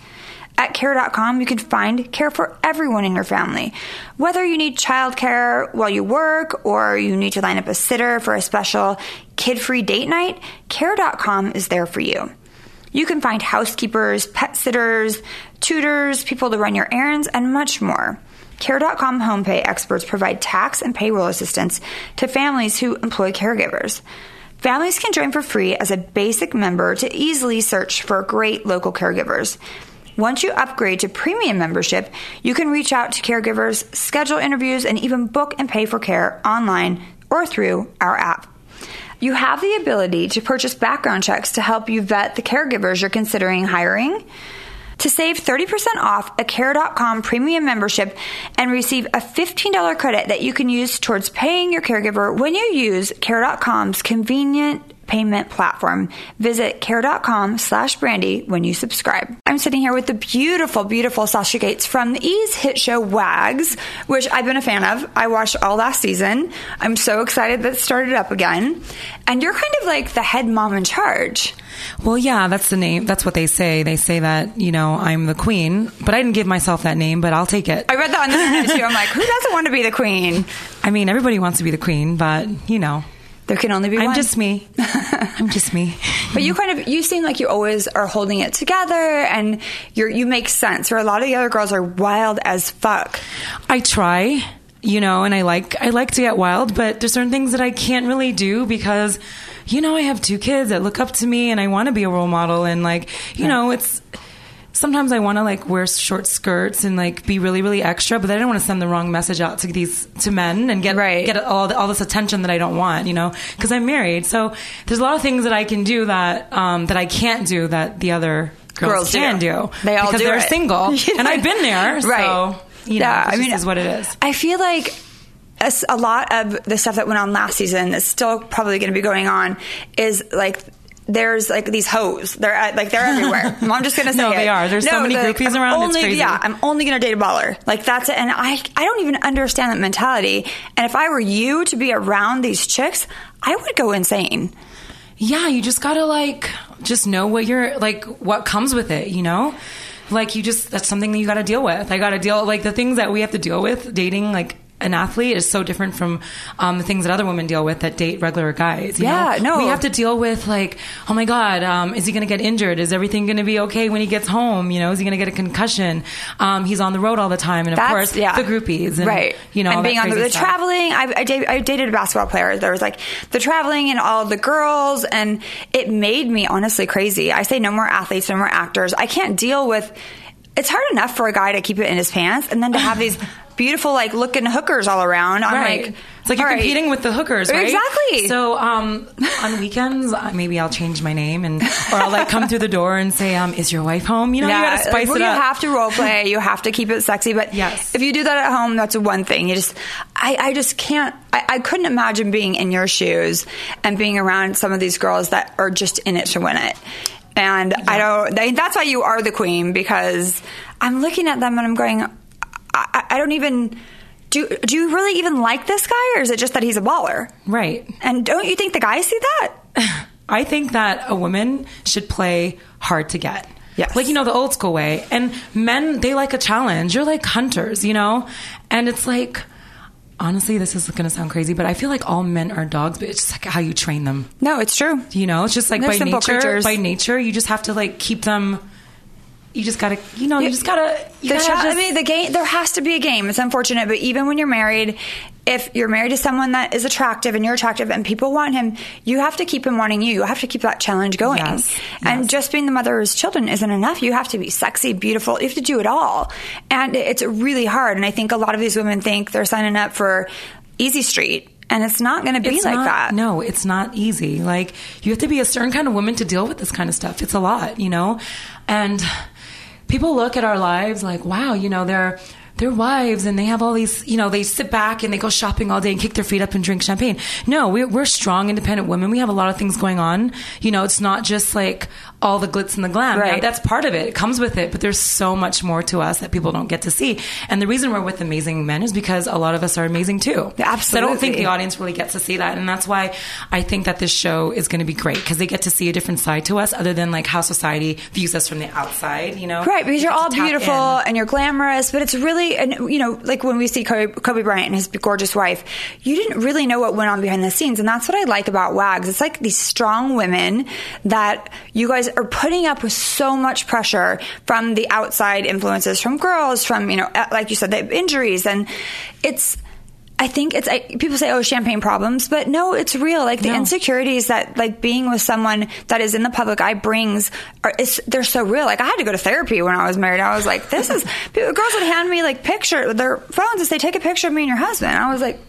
At Care.com, you can find care for everyone in your family. Whether you need childcare while you work or you need to line up a sitter for a special kid free date night, Care.com is there for you. You can find housekeepers, pet sitters, tutors, people to run your errands, and much more. Care.com home pay experts provide tax and payroll assistance to families who employ caregivers. Families can join for free as a basic member to easily search for great local caregivers. Once you upgrade to premium membership, you can reach out to caregivers, schedule interviews, and even book and pay for care online or through our app. You have the ability to purchase background checks to help you vet the caregivers you're considering hiring. To save 30% off a care.com premium membership and receive a $15 credit that you can use towards paying your caregiver when you use care.com's convenient payment platform. Visit care.com slash brandi when you subscribe. I'm sitting here with the beautiful, beautiful Sasha Gates from the E's hit show Wags, which I've been a fan of. I watched all last season. I'm so excited that it started up again. And you're kind of like the head mom in charge. Well, yeah, that's the name. That's what they say. They say that, you know, I'm the queen, but I didn't give myself that name, but I'll take it. I read that on the internet too. I'm like, who doesn't want to be the queen? I mean, everybody wants to be the queen, but, you know, There can only be one. I'm one. just me. I'm just me. But you kind of you seem like you always are holding it together, and you're you make sense. Where a lot of the other girls are wild as fuck. I try, you know, and I like I like to get wild, but there's certain things that I can't really do because you know, I have two kids that look up to me and I want to be a role model and like, you know, it's sometimes I want to like wear short skirts and like be really really extra, but I don't want to send the wrong message out to these to men and get Right. get all the, all this attention that I don't want, you know, because I'm married. So there's a lot of things that I can do that um, that I can't do that the other girls, Girls can do. They all because do they're it. single, and I've been there, so Right. you know, Yeah, this I mean, is what it is. I feel like a, lot of the stuff that went on last season that's still probably going to be going on is like. There's like these hoes. They're at, like they're everywhere. I'm just gonna say No, it. they are. There's so many groupies I'm around, it's crazy. Yeah, I'm only gonna date a baller. Like that's it. And I I don't even understand that mentality. And if I were you to be around these chicks, I would go insane. yeah, you just gotta like just know what you're like what comes with it, you know? Like you just that's something that you gotta deal with. I gotta deal like the things that we have to deal with dating like an athlete is so different from um, the things that other women deal with that date regular guys. you Yeah, know? no. We have to deal with like, oh my god, um, is he going to get injured? Is everything going to be okay when he gets home? You know, is he going to get a concussion? Um, he's on the road all the time, and of That's course, yeah. the groupies, and, right? You know, and being on the, the traveling. I, I, dated, I dated a basketball player. There was like the traveling and all the girls, and it made me honestly crazy. I say no more athletes, no more actors. I can't deal with. It's hard enough for a guy to keep it in his pants, and then to have these beautiful, like looking hookers all around. I'm Right. like, it's like you're right. competing with the hookers, right? Exactly. So um, on weekends, maybe I'll change my name and or I'll like come through the door and say, um, "Is your wife home?" You know, you gotta spice well, it up. You have to role play. You have to keep it sexy. But Yes. if you do that at home, that's one thing. You just, I, I just can't. I, I couldn't imagine being in your shoes and being around some of these girls that are just in it to win it. And I don't. That's why you are the queen because I'm looking at them and I'm going. I, I- don't even. Do, do you really even like this guy, or is it just that he's a baller? right. And don't you think the guys see that? I think that a woman should play hard to get. Yes. Like, you know, the old school way. And men, they like a challenge. You're like hunters, you know? And it's like, honestly, this is going to sound crazy, but I feel like all men are dogs, but it's just like how you train them. No, it's true. You know, it's just like They're by nature, creatures. by nature, you just have to like keep them. You just gotta, you know, you just gotta. You The gotta cha- I mean, the game. There has to be a game. It's unfortunate, but even when you're married, if you're married to someone that is attractive and you're attractive and people want him, you have to keep him wanting you. You have to keep that challenge going. Yes, And just being the mother of his children isn't enough. You have to be sexy, beautiful. You have to do it all, and it's really hard. And I think a lot of these women think they're signing up for Easy Street. And it's not going to be it's like not, that. No, it's not easy. Like you have to be a certain kind of woman to deal with this kind of stuff. It's a lot, you know. And people look at our lives like, wow, you know, they're they're wives and they have all these, you know, they sit back and they go shopping all day and kick their feet up and drink champagne. No, we're, we're strong, independent women. We have a lot of things going on. You know, it's not just like all the glitz and the glam. Right. Yeah, that's part of it. It comes with it, but there's so much more to us that people don't get to see. And the reason we're with amazing men is because a lot of us are amazing too. Yeah, So I don't think the audience really gets to see that, and that's why I think that this show is going to be great because they get to see a different side to us, other than like how society views us from the outside. You know, Right, because You you're all beautiful in. and you're glamorous, but it's really, and you know, like when we see Kobe, Kobe Bryant and his gorgeous wife, you didn't really know what went on behind the scenes, and that's what I like about WAGs. It's like these strong women that you guys are putting up with so much pressure from the outside influences, from girls, from you know, uh, like you said, the injuries, and it's. I think it's I, people say, "Oh, champagne problems," but no, it's real. Like the No. insecurities that like being with someone that is in the public eye brings, are, they're so real. Like I had to go to therapy when I was married. I was like, "This is." people, girls would hand me like picture their phones and say, "Take a picture of me and your husband." I was like,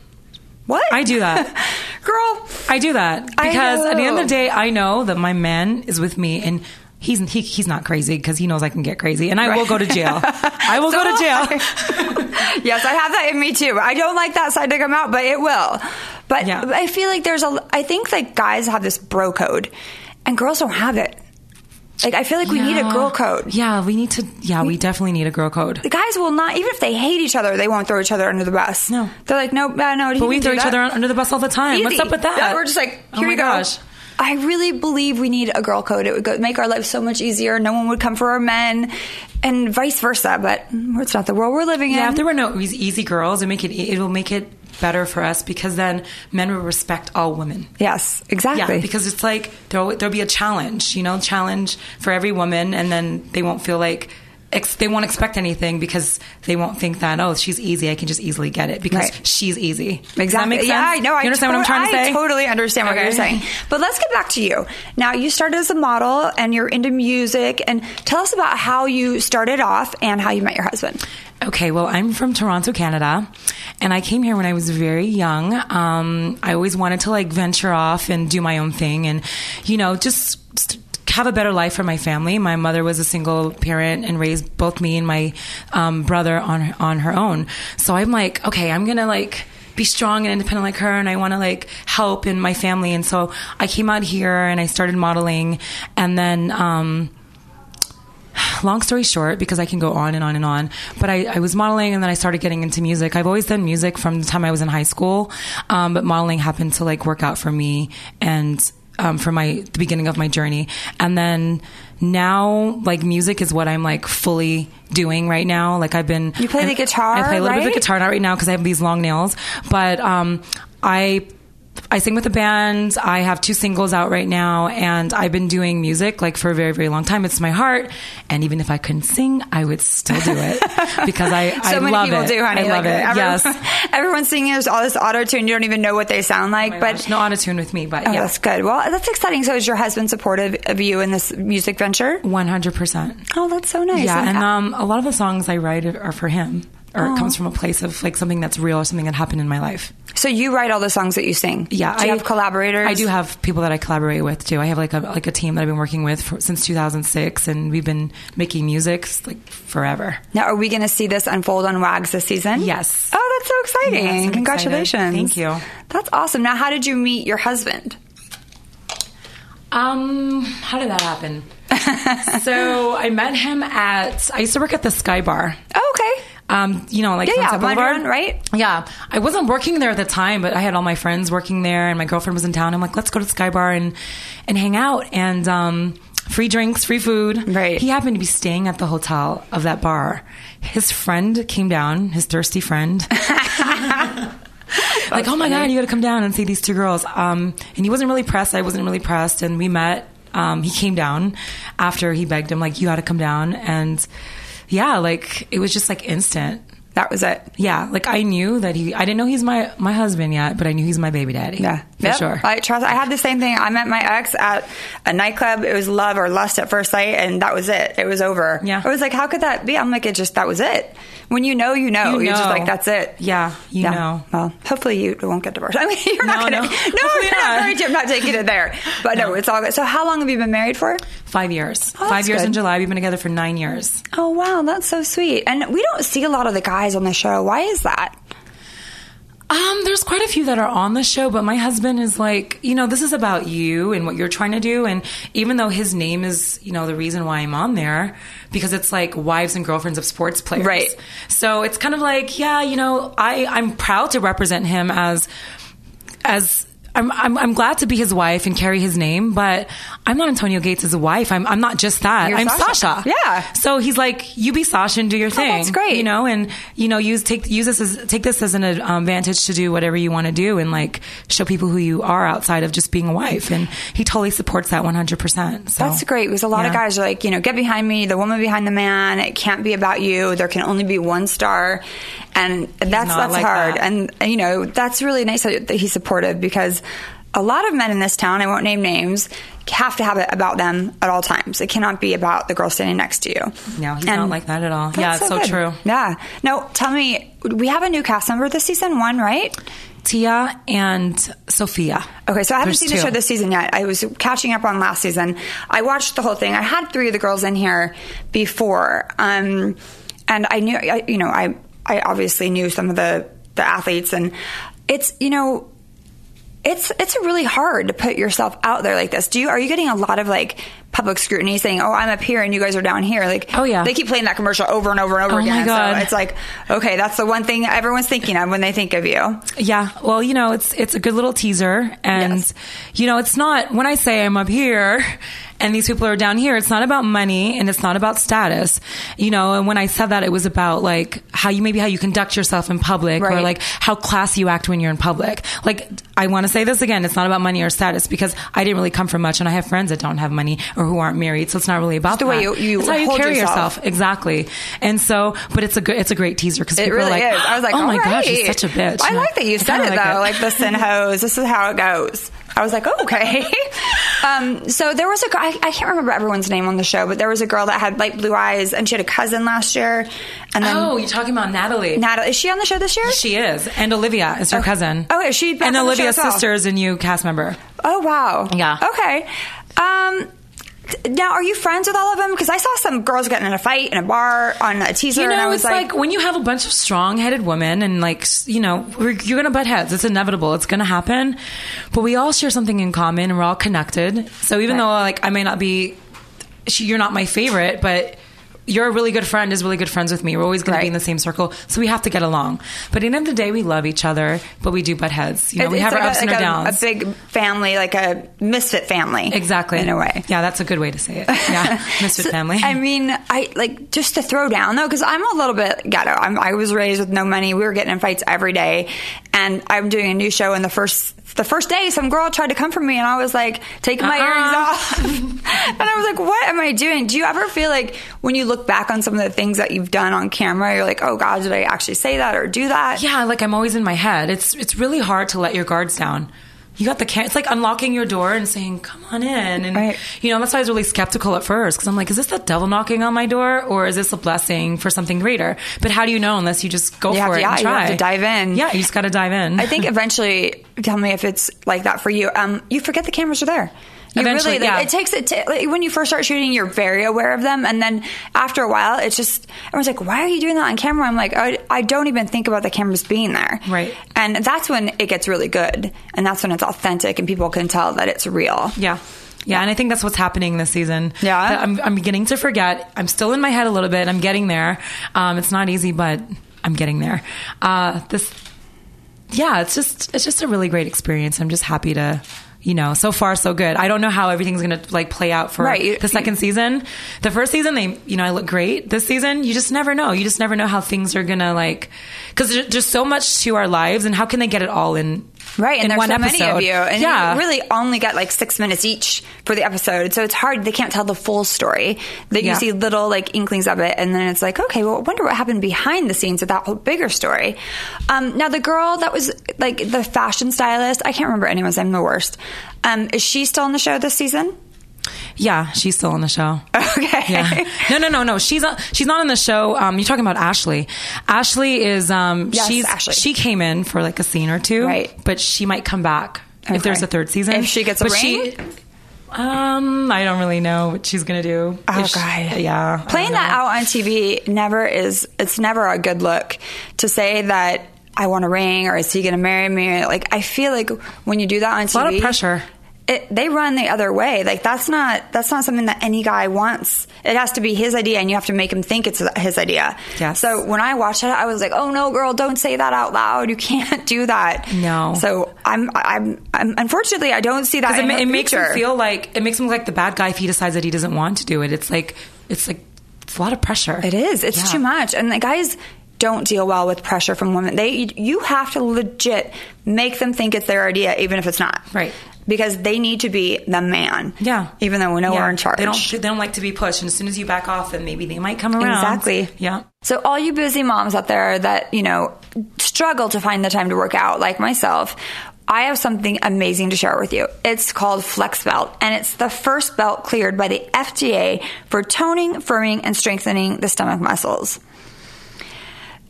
"What?" I do that. girl. I do that because at the end of the day, I know that my man is with me and. He's he, he's not crazy because he knows I can get crazy, and I will go to jail. I will So go to jail. I- yes, I have that in me too. I don't like that side to come out, but it will. But Yeah. I feel like there's a. I think like guys have this bro code, and girls don't have it. Like I feel like we need a girl code. Yeah, we need to. Yeah, we definitely need a girl code. The guys will not, even if they hate each other, they won't throw each other under the bus. No. they're like, no, uh, no. But we throw each other under the bus all the time. What's up with that? Yeah, we're just like, Oh here my we go. gosh. I really believe we need a girl code. It would go, make our life so much easier. No one would come for our men, and vice versa. But it's not the world we're living Yeah, in. if there were no easy, easy girls, it make it it'll make it better for us because then men will respect all women. yes, exactly. Yeah, because it's like there'll there'll be a challenge, you know, challenge for every woman, and then they won't feel like ex- they won't expect anything because they won't think that oh she's easy, I can just easily get it because Right. she's easy. Does Exactly. that make sense? Yeah, I know. You I understand what I'm trying to I say? totally understand what you're saying. But let's get back to you. Now, you started as a model and you're into music. And tell us about how you started off and how you met your husband. Okay, well, I'm from Toronto, Canada, and I came here when I was very young. Um, I always wanted to like venture off and do my own thing, and you know, just st- have a better life for my family. My mother was a single parent and raised both me and my um, brother on on her own. So I'm like, okay, I'm gonna like be strong and independent like her and I want to like help in my family and so I came out here and I started modeling and then um long story short, because I can go on and on and on, but I, I was modeling and then I started getting into music. I've always done music from the time I was in high school, um, but modeling happened to like work out for me and um, for my the beginning of my journey, and then now like music is what I'm like fully doing right now. Like I've been You play the guitar, I play a little bit of the guitar not right now because I have these long nails, but um, I. I sing with a band. I have two singles out right now, and I've been doing music like for a very, very long time. It's my heart, and even if I couldn't sing, I would still do it because I, So I many love people it. do, honey. I love like, it. Everyone, yes. everyone's singing there's all this auto tune. You don't even know what they sound like, Oh but gosh, no auto tune with me, but Oh, yeah, that's good. Well, that's exciting. So, is your husband supportive of you in this music venture? one hundred percent. Oh, that's so nice. Yeah, and um, a lot of the songs I write are for him, or it comes from a place of like something that's real or something that happened in my life. so you write all the songs that you sing. Yeah, Do you I have collaborators? I do have people that I collaborate with too. I have like a like a team that I've been working with for, since 2006, and we've been making music like forever. Now, are we going to see this unfold on Wags this season? Yes. Oh, that's so exciting! Yes, Congratulations. excited. Thank you. That's awesome. Now, how did you meet your husband? Um, how did that happen? so I met him at I used to work at the Sky Bar. Oh, okay. Um, you know, like Yeah, yeah, Sunset Boulevard, Mondrian, right? Yeah, I wasn't working there at the time, but I had all my friends working there, and my girlfriend was in town. I'm like, let's go to Sky Bar and and hang out, and um, free drinks, free food. Right. He happened to be staying at the hotel of that bar. His friend came down, his thirsty friend. like, oh my god, you got to come down and see these two girls. Um, and he wasn't really pressed. I wasn't really pressed, and we met. Um, he came down after he begged him, like, you got to come down, and yeah, like it was just like instant. That was it. Yeah, like I knew that he. I didn't know he's my my husband yet, but I knew he's my baby daddy. Yeah, for Yep. sure. I trust. I had the same thing. I met my ex at a nightclub. It was love or lust at first sight, and that was it. It was over. Yeah. I was like, how could that be? I'm like, it just that was it. When you know, you know. You You're just know. like, that's it. Yeah, you know. Well, hopefully you won't get divorced. I mean, you're not gonna. no. No, Hopefully you're not. married I'm not taking it there. But no, it's all good. So, how long have you been married for? Five years. Oh, Five years good. in July. We've been together for nine years. Oh wow, that's so sweet. And we don't see a lot of the guys on the show. Why is that? Um, there's quite a few that are on the show, but my husband is like, you know, this is about you and what you're trying to do. And even though his name is, you know, the reason why I'm on there, because it's like wives and girlfriends of sports players. Right. So it's kind of like, yeah, you know, I, I'm proud to represent him as, as, I'm, I'm, I'm glad to be his wife and carry his name, but I'm not Antonio Gates' wife. I'm, I'm not just that. You're I'm Sasha. Sasha. Yeah. So he's like, you be Sasha and do your thing. that's great. You know, and you know, use take use this as take this as an um, advantage to do whatever you want to do and like show people who you are outside of just being a wife. And he totally supports that 100. percent So That's great because a lot of guys are like, you know, get behind me, the woman behind the man. It can't be about you. There can only be one star, and that's that's like hard. that. And, and you know, that's really nice that that he's supportive because a lot of men in this town, I won't name names, have to have it about them at all times. It cannot be about the girl standing next to you. No, he's And not like that at all. Yeah, it's so good. true. Yeah. Now, tell me, we have a new cast member this season, one, right? Tia and Sophia. Okay, so I haven't There's seen the show this season yet. I was catching up on last season. I watched the whole thing. I had three of the girls in here before, um, and I knew, I, you know, I I obviously knew some of the the athletes, and it's you know. It's it's really hard to put yourself out there like this. Do you are you getting a lot of like public scrutiny saying, "Oh, I'm up here and you guys are down here"? Like, Oh, yeah. they keep playing that commercial over and over and over Oh, my again. God. So it's like, okay, that's the one thing everyone's thinking of when they think of you. Yeah, well, you know, it's it's a good little teaser, and Yes. you know, it's not when I say I'm up here and these people are down here. It's not about money and it's not about status, you know. And when I said that, it was about like how you maybe how you conduct yourself in public or like how classy you act when you're in public. Like I want to say this again, it's not about money or status because I didn't really come from much, and I have friends that don't have money or who aren't married, so it's not really about the way you- you it's how you hold carry yourself. yourself. exactly. And so, but it's a good it's a great teaser because It people really are like, is. I was like, oh my all gosh, right. she's such a bitch. I like that you said it like though, like the sin hose. This is how it goes. I was like, oh, okay. um, so there was a guy, I can't remember everyone's name on the show, but there was a girl that had light blue eyes and she had a cousin last year. And then Oh, you're talking about Natalie. Natalie, is she on the show this year? She is, and Olivia is her cousin. Oh, is she And on the show Olivia's sister is a new cast member. Oh, wow. Yeah. Okay. Um, now, are you friends with all of them? Because I saw some girls getting in a fight in a bar on a teaser, You and I know, was it's like, like, when you have a bunch of strong-headed women, and like you know, we're, you're gonna butt heads. It's inevitable. It's gonna happen. But we all share something in common, and we're all connected. So even Right. though like I may not be, she, you're not my favorite, but you're a really good friend is really good friends with me. We're always going Right. to be in the same circle, so we have to get along. But at the end of the day, we love each other, but we do butt heads. You know, It- we have like our a- ups and like our a- downs. A big family, like a misfit family. exactly. In a way. Yeah, that's a good way to say it. Yeah, Misfit So, family. I mean, I like just to throw down though, because I'm a little bit ghetto. I'm, I was raised with no money. We were getting in fights every day, and I'm doing a new show. And the first the first day, some girl tried to come for me, and I was like taking my Uh-uh. earrings off, and I was like, "What am I doing?" Do you ever feel like when you look back on some of the things that you've done on camera, you're like, "Oh God, did I actually say that or do that?" yeah, like I'm always in my head. It's it's really hard to let your guards down. You got the can. It's like unlocking your door and saying, "Come on in." And Right. you know that's why I was really skeptical at first because I'm like, "Is this the devil knocking on my door, or is this a blessing for something greater?" But how do you know unless you just go You for have it yeah, and you have to dive in. Yeah, you just got to dive in. I think eventually, tell me if it's like that for you. Um, you forget the cameras are there. Eventually, really, like, yeah. it takes it to, like, when you first start shooting, you're very aware of them, and then after a while, it's just everyone's like, "Why are you doing that on camera?" I'm like, I, I don't even think about the cameras being there, Right. And that's when it gets really good, and that's when it's authentic, and people can tell that it's real. Yeah. Yeah, and I think that's what's happening this season. Yeah? I'm, I'm beginning to forget. I'm still in my head a little bit. I'm getting there. Um, it's not easy, but I'm getting there. Uh, this, yeah, it's just it's just a really great experience. I'm just happy to, you know, so far so good. I don't know how everything's gonna like play out for Right, the second season. The first season, they, you know, I look great. This season, you just never know. You just never know how things are gonna like, because there's just so much to our lives, and how can they get it all in? Right, and there's one so episode? many of you, and yeah, you really only get like six minutes each for the episode, so it's hard. They can't tell the full story. That you see little like inklings of it, and then it's like, okay, well, I wonder what happened behind the scenes of that whole bigger story. Um, now, the girl that was like the fashion stylist, I can't remember anyone's name. The worst. Um, is she still on the show this season? Yeah, she's still on the show. Okay. Yeah. No, no, no, no. She's on, she's not on the show. Um, you're talking about Ashley. Ashley is um Yes, she's Ashley. she came in for like a scene or two. Right. But she might come back Okay. if there's a third season. If she gets a But ring? um, I don't really know what she's gonna do. Oh If she- god, yeah. Playing that out on TV never is. It's never a good look to say that I want a ring or is he going to marry me? Like I feel like when you do that on TV, a lot of pressure. It, they run the other way. Like that's not that's not something that any guy wants. It has to be his idea, and you have to make him think it's his idea. Yes. So when I watched it, I was like, "Oh no, girl, don't say that out loud. You can't do that." No. So I'm I'm, I'm unfortunately I don't see that. It, it makes him feel like it makes him like the bad guy if he decides that he doesn't want to do it. It's like it's like it's a lot of pressure. It is. It's Yeah. too much. And the guys don't deal well with pressure from women. They you have to legit make them think it's their idea even if it's not. Right. Because they need to be the man. Yeah. Even though we know Yeah. we're in charge. They don't. They don't like to be pushed, and as soon as you back off, then maybe they might come around. Exactly. Yeah. So all you busy moms out there that, you know, struggle to find the time to work out like myself, I have something amazing to share with you. It's called Flex Belt and it's the first belt cleared by the FDA for toning, firming and strengthening the stomach muscles.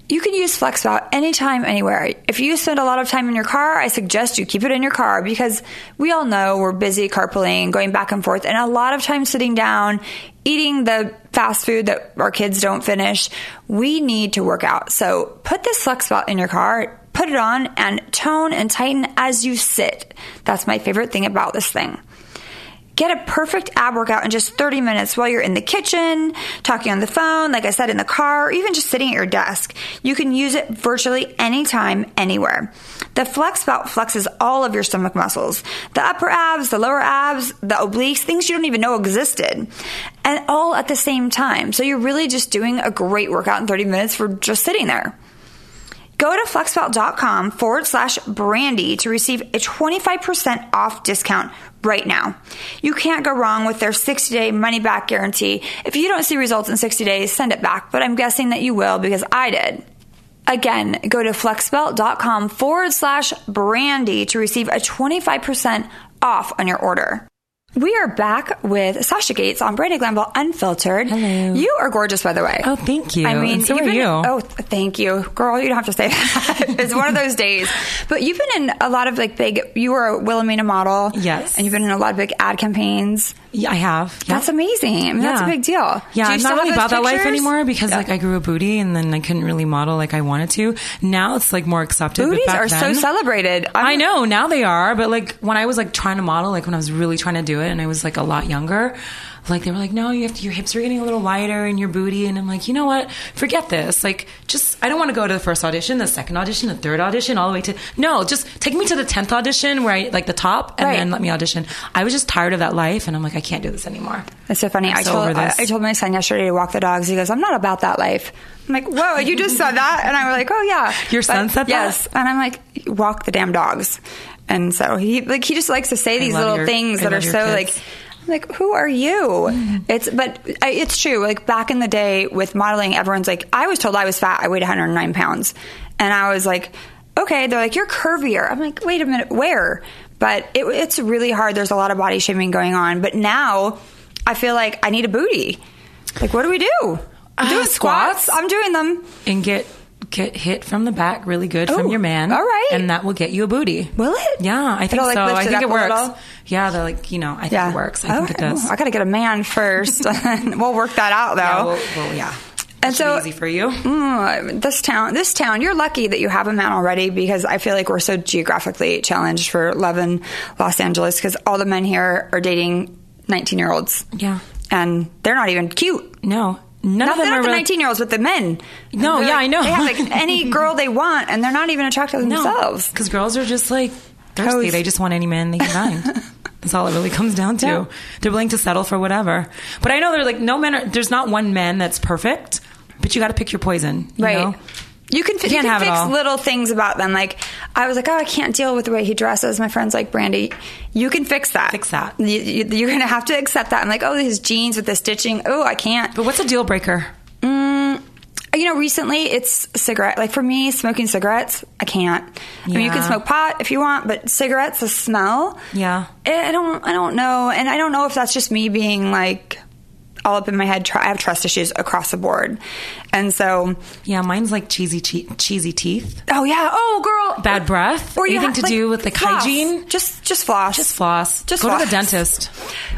You can use FlexBelt anytime, anywhere. If you spend a lot of time in your car, I suggest you keep it in your car because we all know we're busy carpooling, going back and forth, and a lot of time sitting down, eating the fast food that our kids don't finish. We need to work out. So put this FlexBelt in your car, put it on, and tone and tighten as you sit. That's my favorite thing about this thing. Get a perfect ab workout in just 30 minutes while you're in the kitchen, talking on the phone, like I said, in the car, or even just sitting at your desk. You can use it virtually anytime, anywhere. The Flex Belt flexes all of your stomach muscles the upper abs, the lower abs, the obliques, things you don't even know existed, and all at the same time. So you're really just doing a great workout in 30 minutes for just sitting there. Go to flexbelt.com forward slash brandi to receive a 25% off discount right now. You can't go wrong with their 60 day money back guarantee. If you don't see results in 60 days, send it back, but I'm guessing that you will because I did. Again, go to flexbelt.com forward slash brandi to receive a 25% off on your order. We are back with Sasha Gates on Brandi Glanville Unfiltered. Hello. You are gorgeous, by the way. Oh, thank you. I mean, And so been- you. Oh, thank you, girl. You don't have to say that. it's one of those days. But you've been in a lot of like big. You were a Wilhelmina model. Yes. and you've been in a lot of big ad campaigns. Yeah, I have. Yeah. That's amazing. I mean, that's a big deal. Yeah, I'm not really about that life anymore because Yeah. like I grew a booty and then I couldn't really model like I wanted to. Now it's like more accepted. booties are so celebrated. I'm- I know now they are, but like when I was like trying to model, like when I was really trying to do it, and I was like a lot younger, like they were like, no, you have to, your hips are getting a little wider and your booty, and I'm like, you know what? Forget this. Like, just I don't want to go to the first audition, the second audition, the third audition, all the way to no. Just take me to the tenth audition where I like the top, and Right. then let me audition. I was just tired of that life, and I'm like, I can't do this anymore. That's so funny. I told I. I told my son yesterday to walk the dogs. He goes, "I'm not about that life." I'm like, "Whoa, you just said that?" And I was like, "Oh yeah." Your son said that? Yes, and I'm like, "Walk the damn dogs." And so he like he just likes to say these little your- things I that are so kids. like. Like, who are you? It's but I, it's true. Like back in the day with modeling, everyone's like, I was told I was fat. I weighed 109 pounds, and I was like, okay. They're like, you're curvier. I'm like, wait a minute, where? But it, it's really hard. There's a lot of body shaming going on. But now, I feel like I need a booty. Like, what do we do? I'm Uh, doing squats. squats? I'm doing them. and get get hit from the back really good from your man. all right. and that will get you a booty. Will it? Yeah, I think like, so. I think up it works. Yeah, they're like you know, I think Yeah, it works. I think it Okay. does. Ooh, I got to get a man first. we'll work that out though. yeah, well, well, yeah. And That so- easy for you. Mm, this town, this town, you're lucky that you have a man already because I feel like we're so geographically challenged for love in Los Angeles because all the men here are dating 19 year olds. Yeah. And they're not even cute. No, none Not, of them not are the really. 19 year olds, but the men. No, yeah, like- I know. They have like any girl they want and they're not even attractive themselves. because girls are just like thirsty. They just want any man they can find. That's all it really comes down to. Yeah. They're willing to settle for whatever. But I know they're like no men. Are, there's not one man that's perfect. But you got to pick your poison. you Right. know? You can, You can fix little things about them. Like, I was like, oh, I can't deal with the way he dresses. My friend's like, Brandi, you can fix that. Fix that. You, you, you're going to have to accept that. I'm like, oh, his jeans with the stitching. Oh, I can't. But what's a deal breaker? Mm, you know, recently it's cigarette. Like for me, smoking cigarettes, I can't. I mean, you can smoke pot if you want, but cigarettes, the smell. Yeah. I I don't. I don't know, and I don't know if that's just me being like all up in my head. I have trust issues across the board, and so. Yeah, mine's like cheesy che- cheesy teeth. Oh yeah. Oh girl. Bad breath? Or anything have, to do with, like, floss. hygiene? Just just floss. Just floss. Just go to the dentist.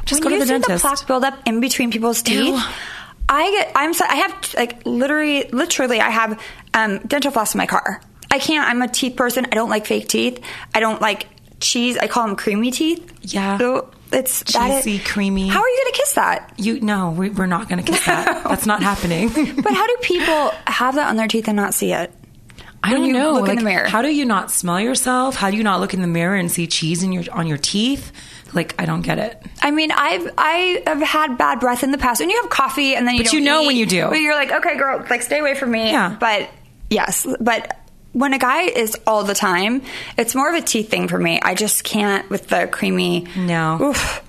Just when go to the see dentist. the plaque buildup in between people's teeth. Ew. I get. I'm. I have like literally, literally. I have um, dental floss in my car. I can't. I'm a teeth person. I don't like fake teeth. I don't like cheese. I call them creamy teeth. Yeah. So it's that Cheesy, is- creamy. How are you going to kiss that? You no, we, we're not going to kiss that. That's not happening. But how do people have that on their teeth and not see it? I don't know. look in the mirror? How do you not smell yourself? How do you not look in the mirror and see cheese in your on your teeth? Like I don't get it. I mean, I've I have had bad breath in the past, and you have coffee, and then you But you know eat. when you do. But you're like, okay, girl, like stay away from me. Yeah. But yes, but when a guy is all the time, it's more of a teeth thing for me. I just can't with the creamy. No. Oof.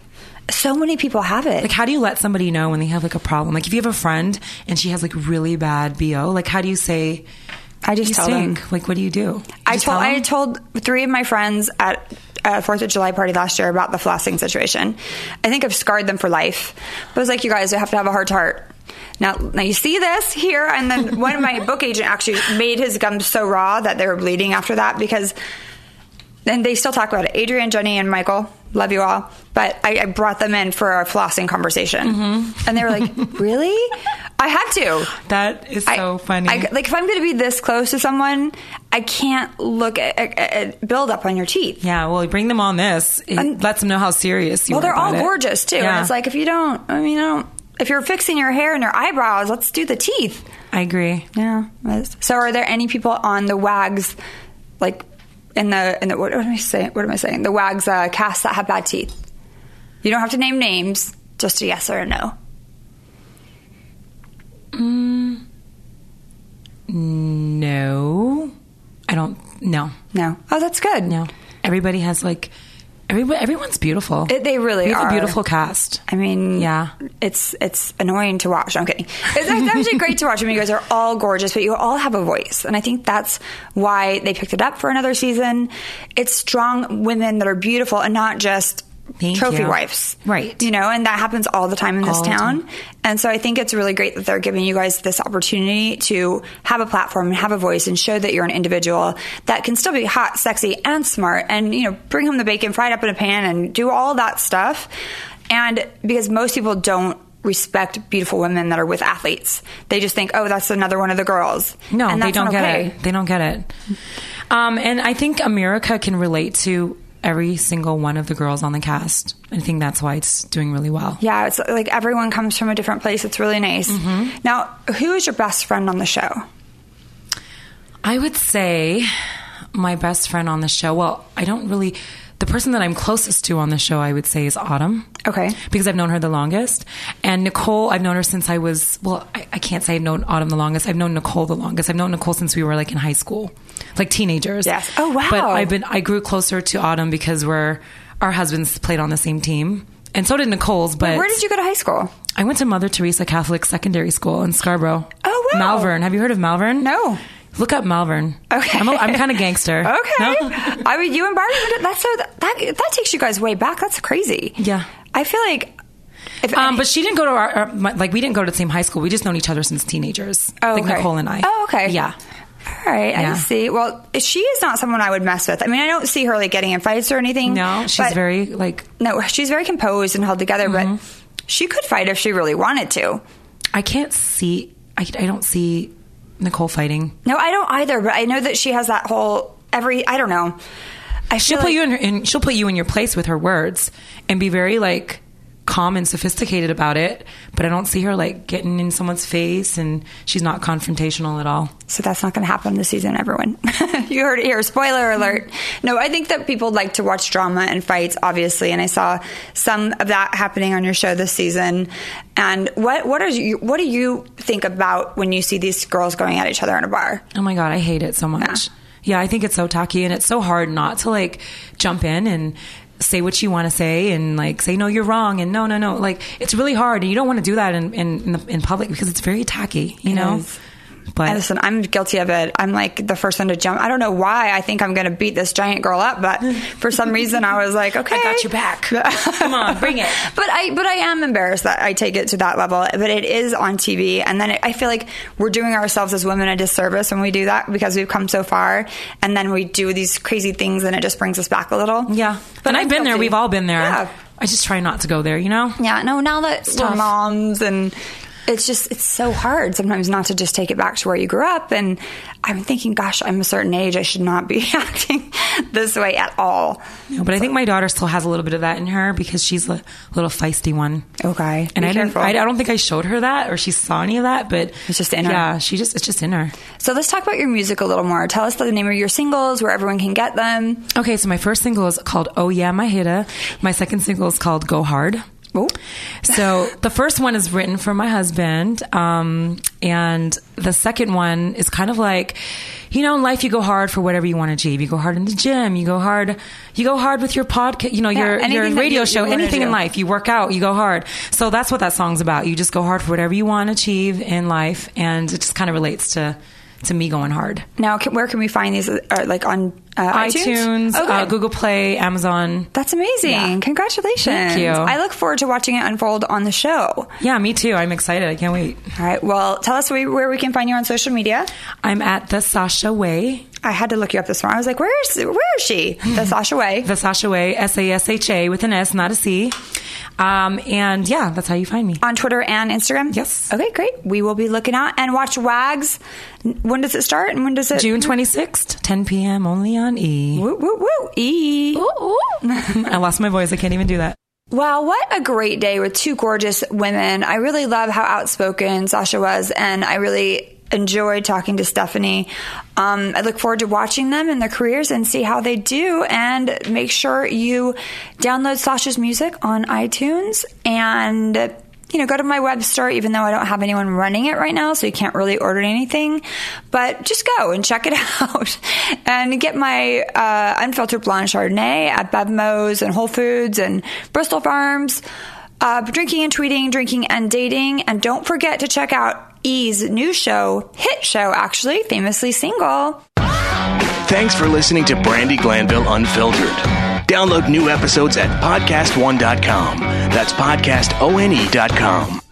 So many people have it. Like how do you let somebody know when they have like a problem? Like if you have a friend and she has like really bad bo, like how do you say? I just tell them. Like what do you do? I told I told three of my friends at a Fourth of July party last year about the flossing situation. I think I've scarred them for life. But I was like, you guys have to have a heart to heart. Now, now you see this here, and then one of my book agent actually made his gums so raw that they were bleeding after that because. And they still talk about it. Adrian, Jenny, and Michael, love you all. But I, I brought them in for a flossing conversation, mm-hmm. and they were like, "Really?" I had to. That is I- so funny. I, like if I'm going to be this close to someone, I can't look at, at, at build up on your teeth. yeah, well, you bring them on this. It And- lets them know how serious you are. Well, they're all it. gorgeous too, Yeah. and it's like if you don't, I mean, I don't. If you're fixing your hair and your eyebrows, let's do the teeth. I agree. Yeah. So, are there any people on the wags, like in the in the what, what am I saying? What am I saying? The wags uh, cast that have bad teeth. You don't have to name names. Just a yes or a no. Mm, no, I don't. No, No. Oh, that's good. no. Everybody has like, everybody. Everyone's beautiful. It- they really we have are. a beautiful cast. I mean, Yeah. it's it's annoying to watch. I'm kidding. It's, it's actually great to watch. I mean, you guys are all gorgeous, but you all have a voice, and I think that's why they picked it up for another season. It's strong women that are beautiful, and not just Thank trophy you. wives, Right. You know, and that happens all the time in this All town. And so I think it's really great that they're giving you guys this opportunity to have a platform and have a voice and show that you're an individual that can still be hot, sexy, and smart, and you know, bring home the bacon, fried up in a pan, and do all that stuff. And because most people don't respect beautiful women that are with athletes, they just think, oh, that's another one of the girls. No, And they don't get okay. it. They don't get it. Um, and I think America can relate to every single one of the girls on the cast. I think that's why it's doing really well. Yeah, it's like everyone comes from a different place. It's really nice. Mm-hmm. Now, who is your best friend on the show? I would say my best friend on the show. Well, I don't really. The person that I'm closest to on the show, I would say, is Autumn. Okay. Because I've known her the longest. And Nicole, I've known her since I was, well, I, I can't say I've known Autumn the longest. I've known Nicole the longest. I've known Nicole since we were like in high school, like teenagers. Yes. Oh, wow. But I've been, I grew closer to Autumn because we're, our husbands played on the same team. And so did Nicole's, but Where did you go to high school? I went to Mother Teresa Catholic Secondary School in Scarborough. Oh, wow. Malvern. Have you heard of Malvern? No. Look up Malvern. Okay. I'm, a, I'm kind of gangster. Okay. No? I mean, you and Barbie, that's so that, that takes you guys way back. That's crazy. Yeah. I feel like if Um, but she didn't go to our, our my- like we didn't go to the same high school. We just known each other since teenagers. Oh, like okay. Nicole and I. Oh, okay. Yeah. All right, I see. Well, she is not someone I would mess with. I mean, I don't see her like getting in fights or anything. No, she's very like no. She's very composed and held together, Mm-hmm. but she could fight if she really wanted to. I can't see. I, I don't see Nicole fighting. No, I don't either. But I know that she has that whole every. I don't know. I She'll put like- you in, in. She'll put you in your place with her words and be very like calm and sophisticated about it. But I don't see her like getting in someone's face, and she's not confrontational at all. So that's not going to happen this season, everyone. you heard it here. Spoiler alert. No, I think that people like to watch drama and fights, obviously, and I saw some of that happening on your show this season. And what what are you what do you think about when you see these girls going at each other in a bar? Oh my god, I hate it so much. Yeah, I think it's so tacky and it's so hard not to like jump in and say what you want to say and like say no you're wrong and no no no like it's really hard and you don't want to do that in in in, the, in public because it's very tacky you It know is. But listen, I'm guilty of it. I'm like the first one to jump. I don't know why I think I'm going to beat this giant girl up, but for some reason I was like, okay, I got you back. Come on, bring it. But I, but I am embarrassed that I take it to that level. But it is on TV, and then it, I feel like we're doing ourselves as women a disservice when we do that because we've come so far, and then we do these crazy things, and it just brings us back a little. yeah But and I'm I've been there we've all been there Yeah. I just try not to go there you know Yeah, no, now that we're moms and it's just it's so hard sometimes not to just take it back to where you grew up and I'm thinking, gosh, I'm a certain age, I should not be acting this way at all. No, but I think my daughter still has a little bit of that in her because she's a little feisty one. Okay. And Be I didn't, I, I don't think I showed her that or she saw any of that, but It's just in her. Yeah, she just. It's just in her. So let's talk about your music a little more. Tell us the name of your singles, where everyone can get them. Okay, so my first single is called "Oh Yeah, My Hitta." My second single is called "Go Hard." Oh. So the first one is written for my husband, um, and the second one is kind of like, you know, in life you go hard for whatever you want to achieve. You go hard in the gym. You go hard. You go hard with your podcast. You know, Yeah, your your radio you- show. you anything in life. You work out. You go hard. So that's what that song's about. You just go hard for whatever you want to achieve in life, and it just kind of relates to to me going hard. Now, can, where can we find these? Uh, like on uh, iTunes, iTunes, uh, Google Play, Amazon. That's amazing. Yeah. Congratulations. Thank you. I look forward to watching it unfold on the show. Yeah, me too. I'm excited. I can't wait. All right. Well, tell us where, where we can find you on social media. I'm at the Sasha Way. I had to look you up this morning. I was like, where is where is she? The Sasha Way. The Sasha Way, S A S H A with an S, not a C. Um, and yeah, that's how you find me. on Twitter and Instagram? Yes. Okay, great. We will be looking out and watch Wags. When does it start and when does it? June 26th, 10 p.m. only on E. Woo, woo, woo. E. I lost my voice. I can't even do that. Wow, what a great day with two gorgeous women. I really love how outspoken Sasha was, and I really enjoyed talking to Stephanie. Um, I look forward to watching them and their careers and see how they do. And make sure you download Sasha's music on iTunes and. You know, go to my web store, even though I don't have anyone running it right now, so you can't really order anything. But just go and check it out and get my uh, unfiltered blonde Chardonnay at Bevmo's and Whole Foods and Bristol Farms. Uh, drinking and tweeting, drinking and dating. And don't forget to check out E's new show, hit show actually, famously single. Thanks for listening to Brandi Glanville Unfiltered. Download new episodes at podcastone.com. That's podcastone.com.